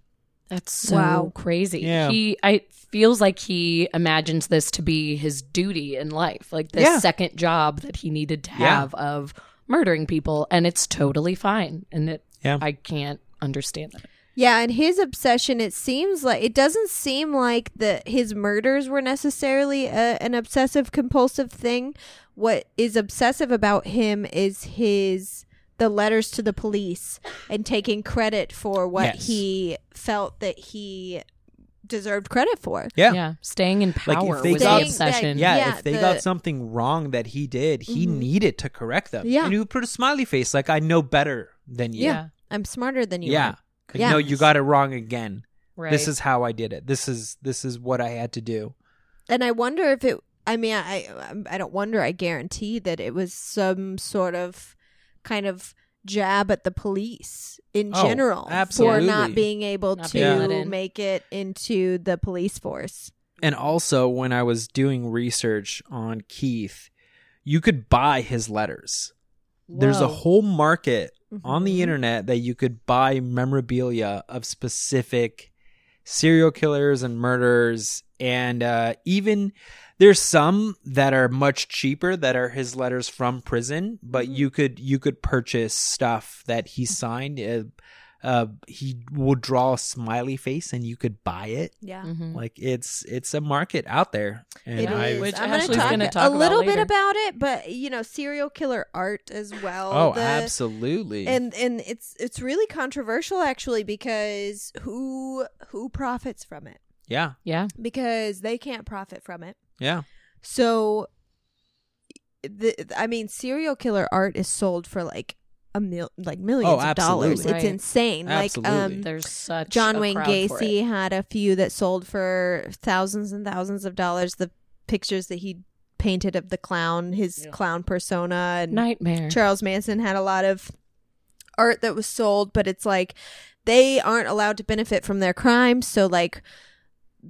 That's so Wow. crazy. Yeah. He I feels like he imagines this to be his duty in life, like the Yeah. second job that he needed to Yeah. have of murdering people, and it's totally fine. And it, Yeah. I can't understand that. Yeah, and his obsession, it seems like it doesn't seem like the his murders were necessarily a, an obsessive compulsive thing. What is obsessive about him is his the letters to the police and taking credit for what Yes. he felt that he deserved credit for. Yeah. Yeah, staying in Like, if power they was got- the obsession. Yeah, Yeah, if they the- got something wrong that he did, he Mhm. needed to correct them. Yeah. And he would put a smiley face like, I know better than you. yeah, I'm smarter than you. Yeah. are. Like, Yeah. No, you got it wrong again. right. This is how I did it. This is this is what I had to do. And I wonder if it. I mean, I I um, don't wonder. I guarantee that it was some sort of kind of jab at the police in Oh, general for not being able Not to in. make it into the police force. And also when I was doing research on Keith, you could buy his letters. There's a whole market on the Mhm. internet that you could buy memorabilia of specific serial killers and murderers and uh, even there's some that are much cheaper that are his letters from prison but Mhm. you could you could purchase stuff that he signed uh, uh, he will draw a smiley face and you could buy it Yeah. Mhm. like it's it's a market out there and It I is. Which I'm gonna Ashley's talk, gonna a talk about little bit about it, but you know, serial killer art as well. oh The- absolutely and and it's it's really controversial actually because who who profits from it yeah yeah, because they can't profit from it yeah so the i mean serial killer art is sold for like a mil like millions Oh, of dollars absolutely. it's insane Absolutely. like um there's such john a wayne crowd for gacy it. had a few that sold for thousands and thousands of dollars the pictures that he painted of the clown his Yeah. clown persona and nightmare. Charles Manson had a lot of art that was sold, but it's like they aren't allowed to benefit from their crimes. So like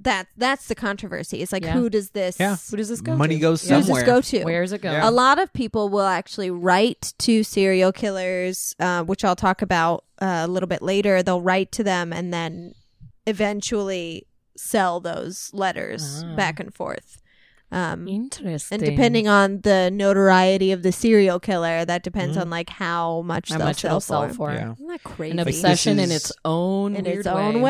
that that's the controversy. It's like Yeah. who does this Yeah. Who does this go money to? goes Yeah. who does somewhere this go to? Where's it going? Yeah. A lot of people will actually write to serial killers, uh, which I'll talk about uh, a little bit later. They'll write to them and then eventually sell those letters Ah. back and forth. Um, Interesting. and depending on the notoriety of the serial killer, that depends Mhm. on like how much how they'll much sell it'll sell for. for. Yeah. Isn't that crazy? An Like, this obsession in is- its own in weird its own way.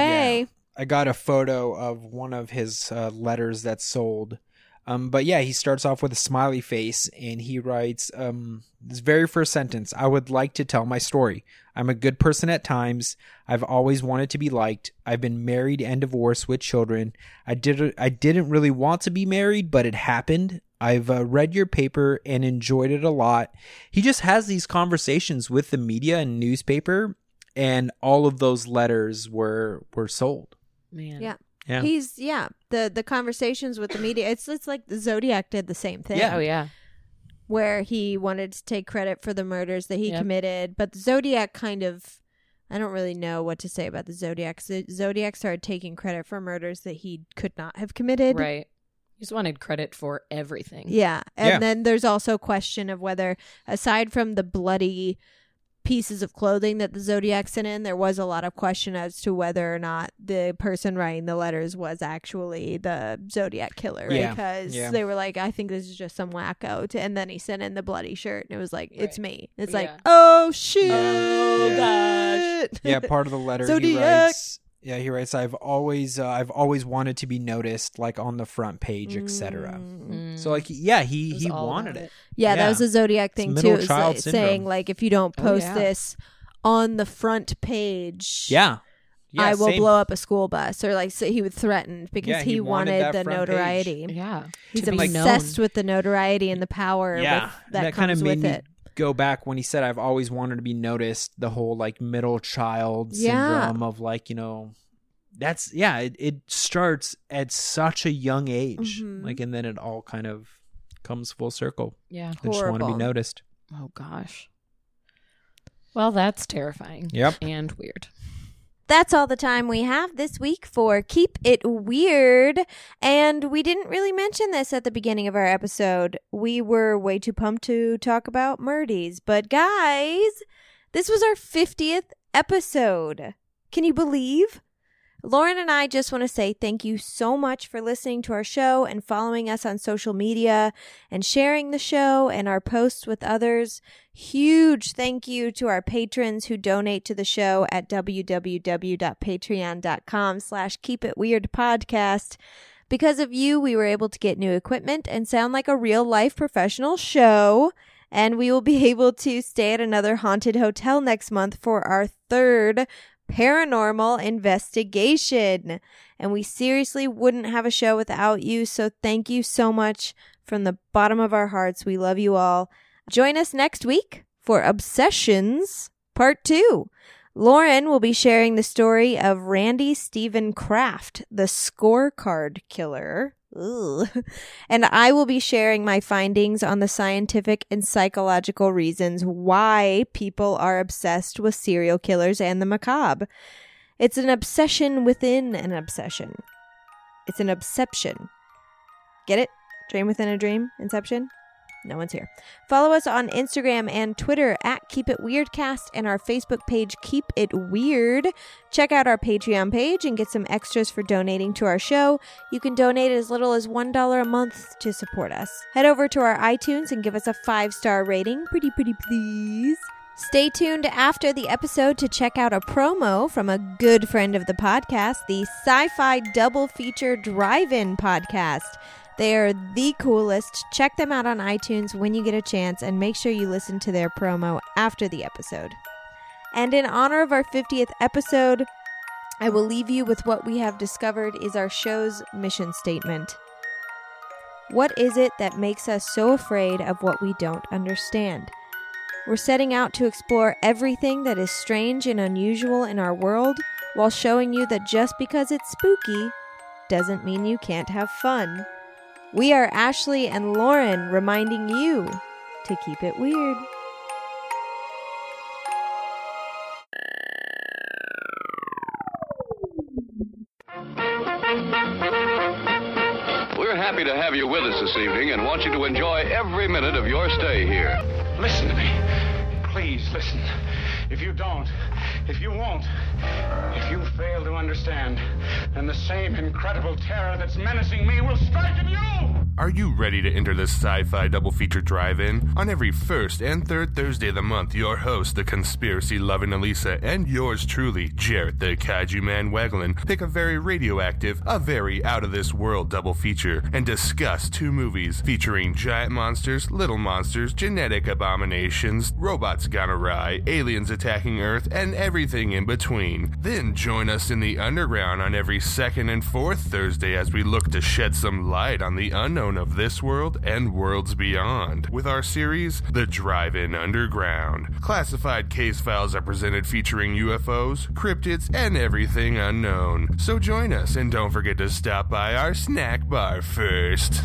way. I got a photo of one of his uh, letters that sold. Um, but yeah, he starts off with a smiley face and he writes um, this very first sentence I would like to tell my story. I'm a good person at times. I've always wanted to be liked. I've been married and divorced with children. I did I didn't really want to be married, but it happened. I've uh, read your paper and enjoyed it a lot. He just has these conversations with the media and newspaper, and all of those letters were were sold. Man. Yeah. Yeah. He's yeah. The the conversations with the media. It's it's like the Zodiac did the same thing. Yeah. Oh yeah. Where he wanted to take credit for the murders that he Yep. committed, but the Zodiac kind of. I don't really know what to say about the Zodiac. Z- Zodiac started taking credit for murders that he could not have committed. Right. He just wanted credit for everything. Yeah. And Yeah. then there's also a question of whether, aside from the bloody pieces of clothing that the Zodiac sent in, there was a lot of question as to whether or not the person writing the letters was actually the Zodiac killer. Yeah. Because Yeah. they were like, I think this is just some wacko. And then he sent in the bloody shirt and it was like, it's me. It's Yeah. like, oh shit. Oh, gosh. yeah, part of the letter he Zodiac. writes. Yeah, he writes, "I've always, uh, I've always wanted to be noticed, like on the front page, etc." Mm. Mm. So, like, yeah, he he wanted about it. Yeah, that was a Zodiac thing It's too. middle It was child like saying like if you don't Oh, post yeah. this on the front page, Yeah, yeah I will same. blow up a school bus, or like so he was threatened because Yeah, he, he wanted wanted, the front page. notoriety. Yeah. He's to obsessed known. with the notoriety and the power Yeah, with, that, that kinda comes made with me- it. Go back when he said I've always wanted to be noticed, the whole like middle child Yeah. syndrome of like, you know, that's yeah, it, it starts at such a young age. Mhm. Like and then it all kind of comes full circle. Yeah. They just want to be noticed. Oh gosh. Well, that's terrifying. Yep. And weird. That's all the time we have this week for Keep It Weird. And we didn't really mention this at the beginning of our episode. We were way too pumped to talk about Murdies. But guys, this was our 50th episode. Can you believe? Lauren and I just want to say thank you so much for listening to our show and following us on social media and sharing the show and our posts with others. Huge thank you to our patrons who donate to the show at www.patreon.com slash keep it weird podcast. Because of you, we were able to get new equipment and sound like a real life professional show. And we will be able to stay at another haunted hotel next month for our third paranormal investigation. And we seriously wouldn't have a show without you. So thank you so much from the bottom of our hearts. We love you all. Join us next week for Obsessions Part 2. Lauren will be sharing the story of Randy Steven Kraft, the scorecard killer. Ugh. And I will be sharing my findings on the scientific and psychological reasons why people are obsessed with serial killers and the macabre. It's an obsession within an obsession. It's an obsession. Get it? Dream within a dream? Inception? No one's here. Follow us on Instagram and Twitter at Keep It Weirdcast and our Facebook page Keep It Weird. Check out our Patreon page and get some extras for donating to our show. You can donate as little as $1 a month to support us. Head over to our iTunes and give us a five star rating. Pretty, pretty please. Stay tuned after the episode to check out a promo from a good friend of the podcast, the Sci Fi Double Feature Drive In podcast. They are the coolest. Check them out on iTunes when you get a chance and make sure you listen to their promo after the episode. And in honor of our 50th episode, I will leave you with what we have discovered is our show's mission statement. What is it that makes us so afraid of what we don't understand? We're setting out to explore everything that is strange and unusual in our world while showing you that just because it's spooky doesn't mean you can't have fun. We are Ashley and Lauren reminding you to keep it weird. We're happy to have you with us this evening and want you to enjoy every minute of your stay here. Listen to me. Please listen. If you don't, if you won't, if you fail to understand, then the same incredible terror that's menacing me will strike at you! Are you ready to enter the sci fi double feature drive in? On every first and third Thursday of the month, your host, the conspiracy loving Elisa, and yours truly, Jarrett the Kaiju Man Waglin, pick a very radioactive, a very out of this world double feature and discuss two movies featuring giant monsters, little monsters, genetic abominations, robots gone awry, aliens attacking Earth, and everything in between. Then join us in the underground on every second and fourth Thursday as we look to shed some light on the unknown of this world and worlds beyond with our series, The Drive In Underground. Classified case files are presented featuring UFOs, cryptids, and everything unknown. So join us and don't forget to stop by our snack bar first.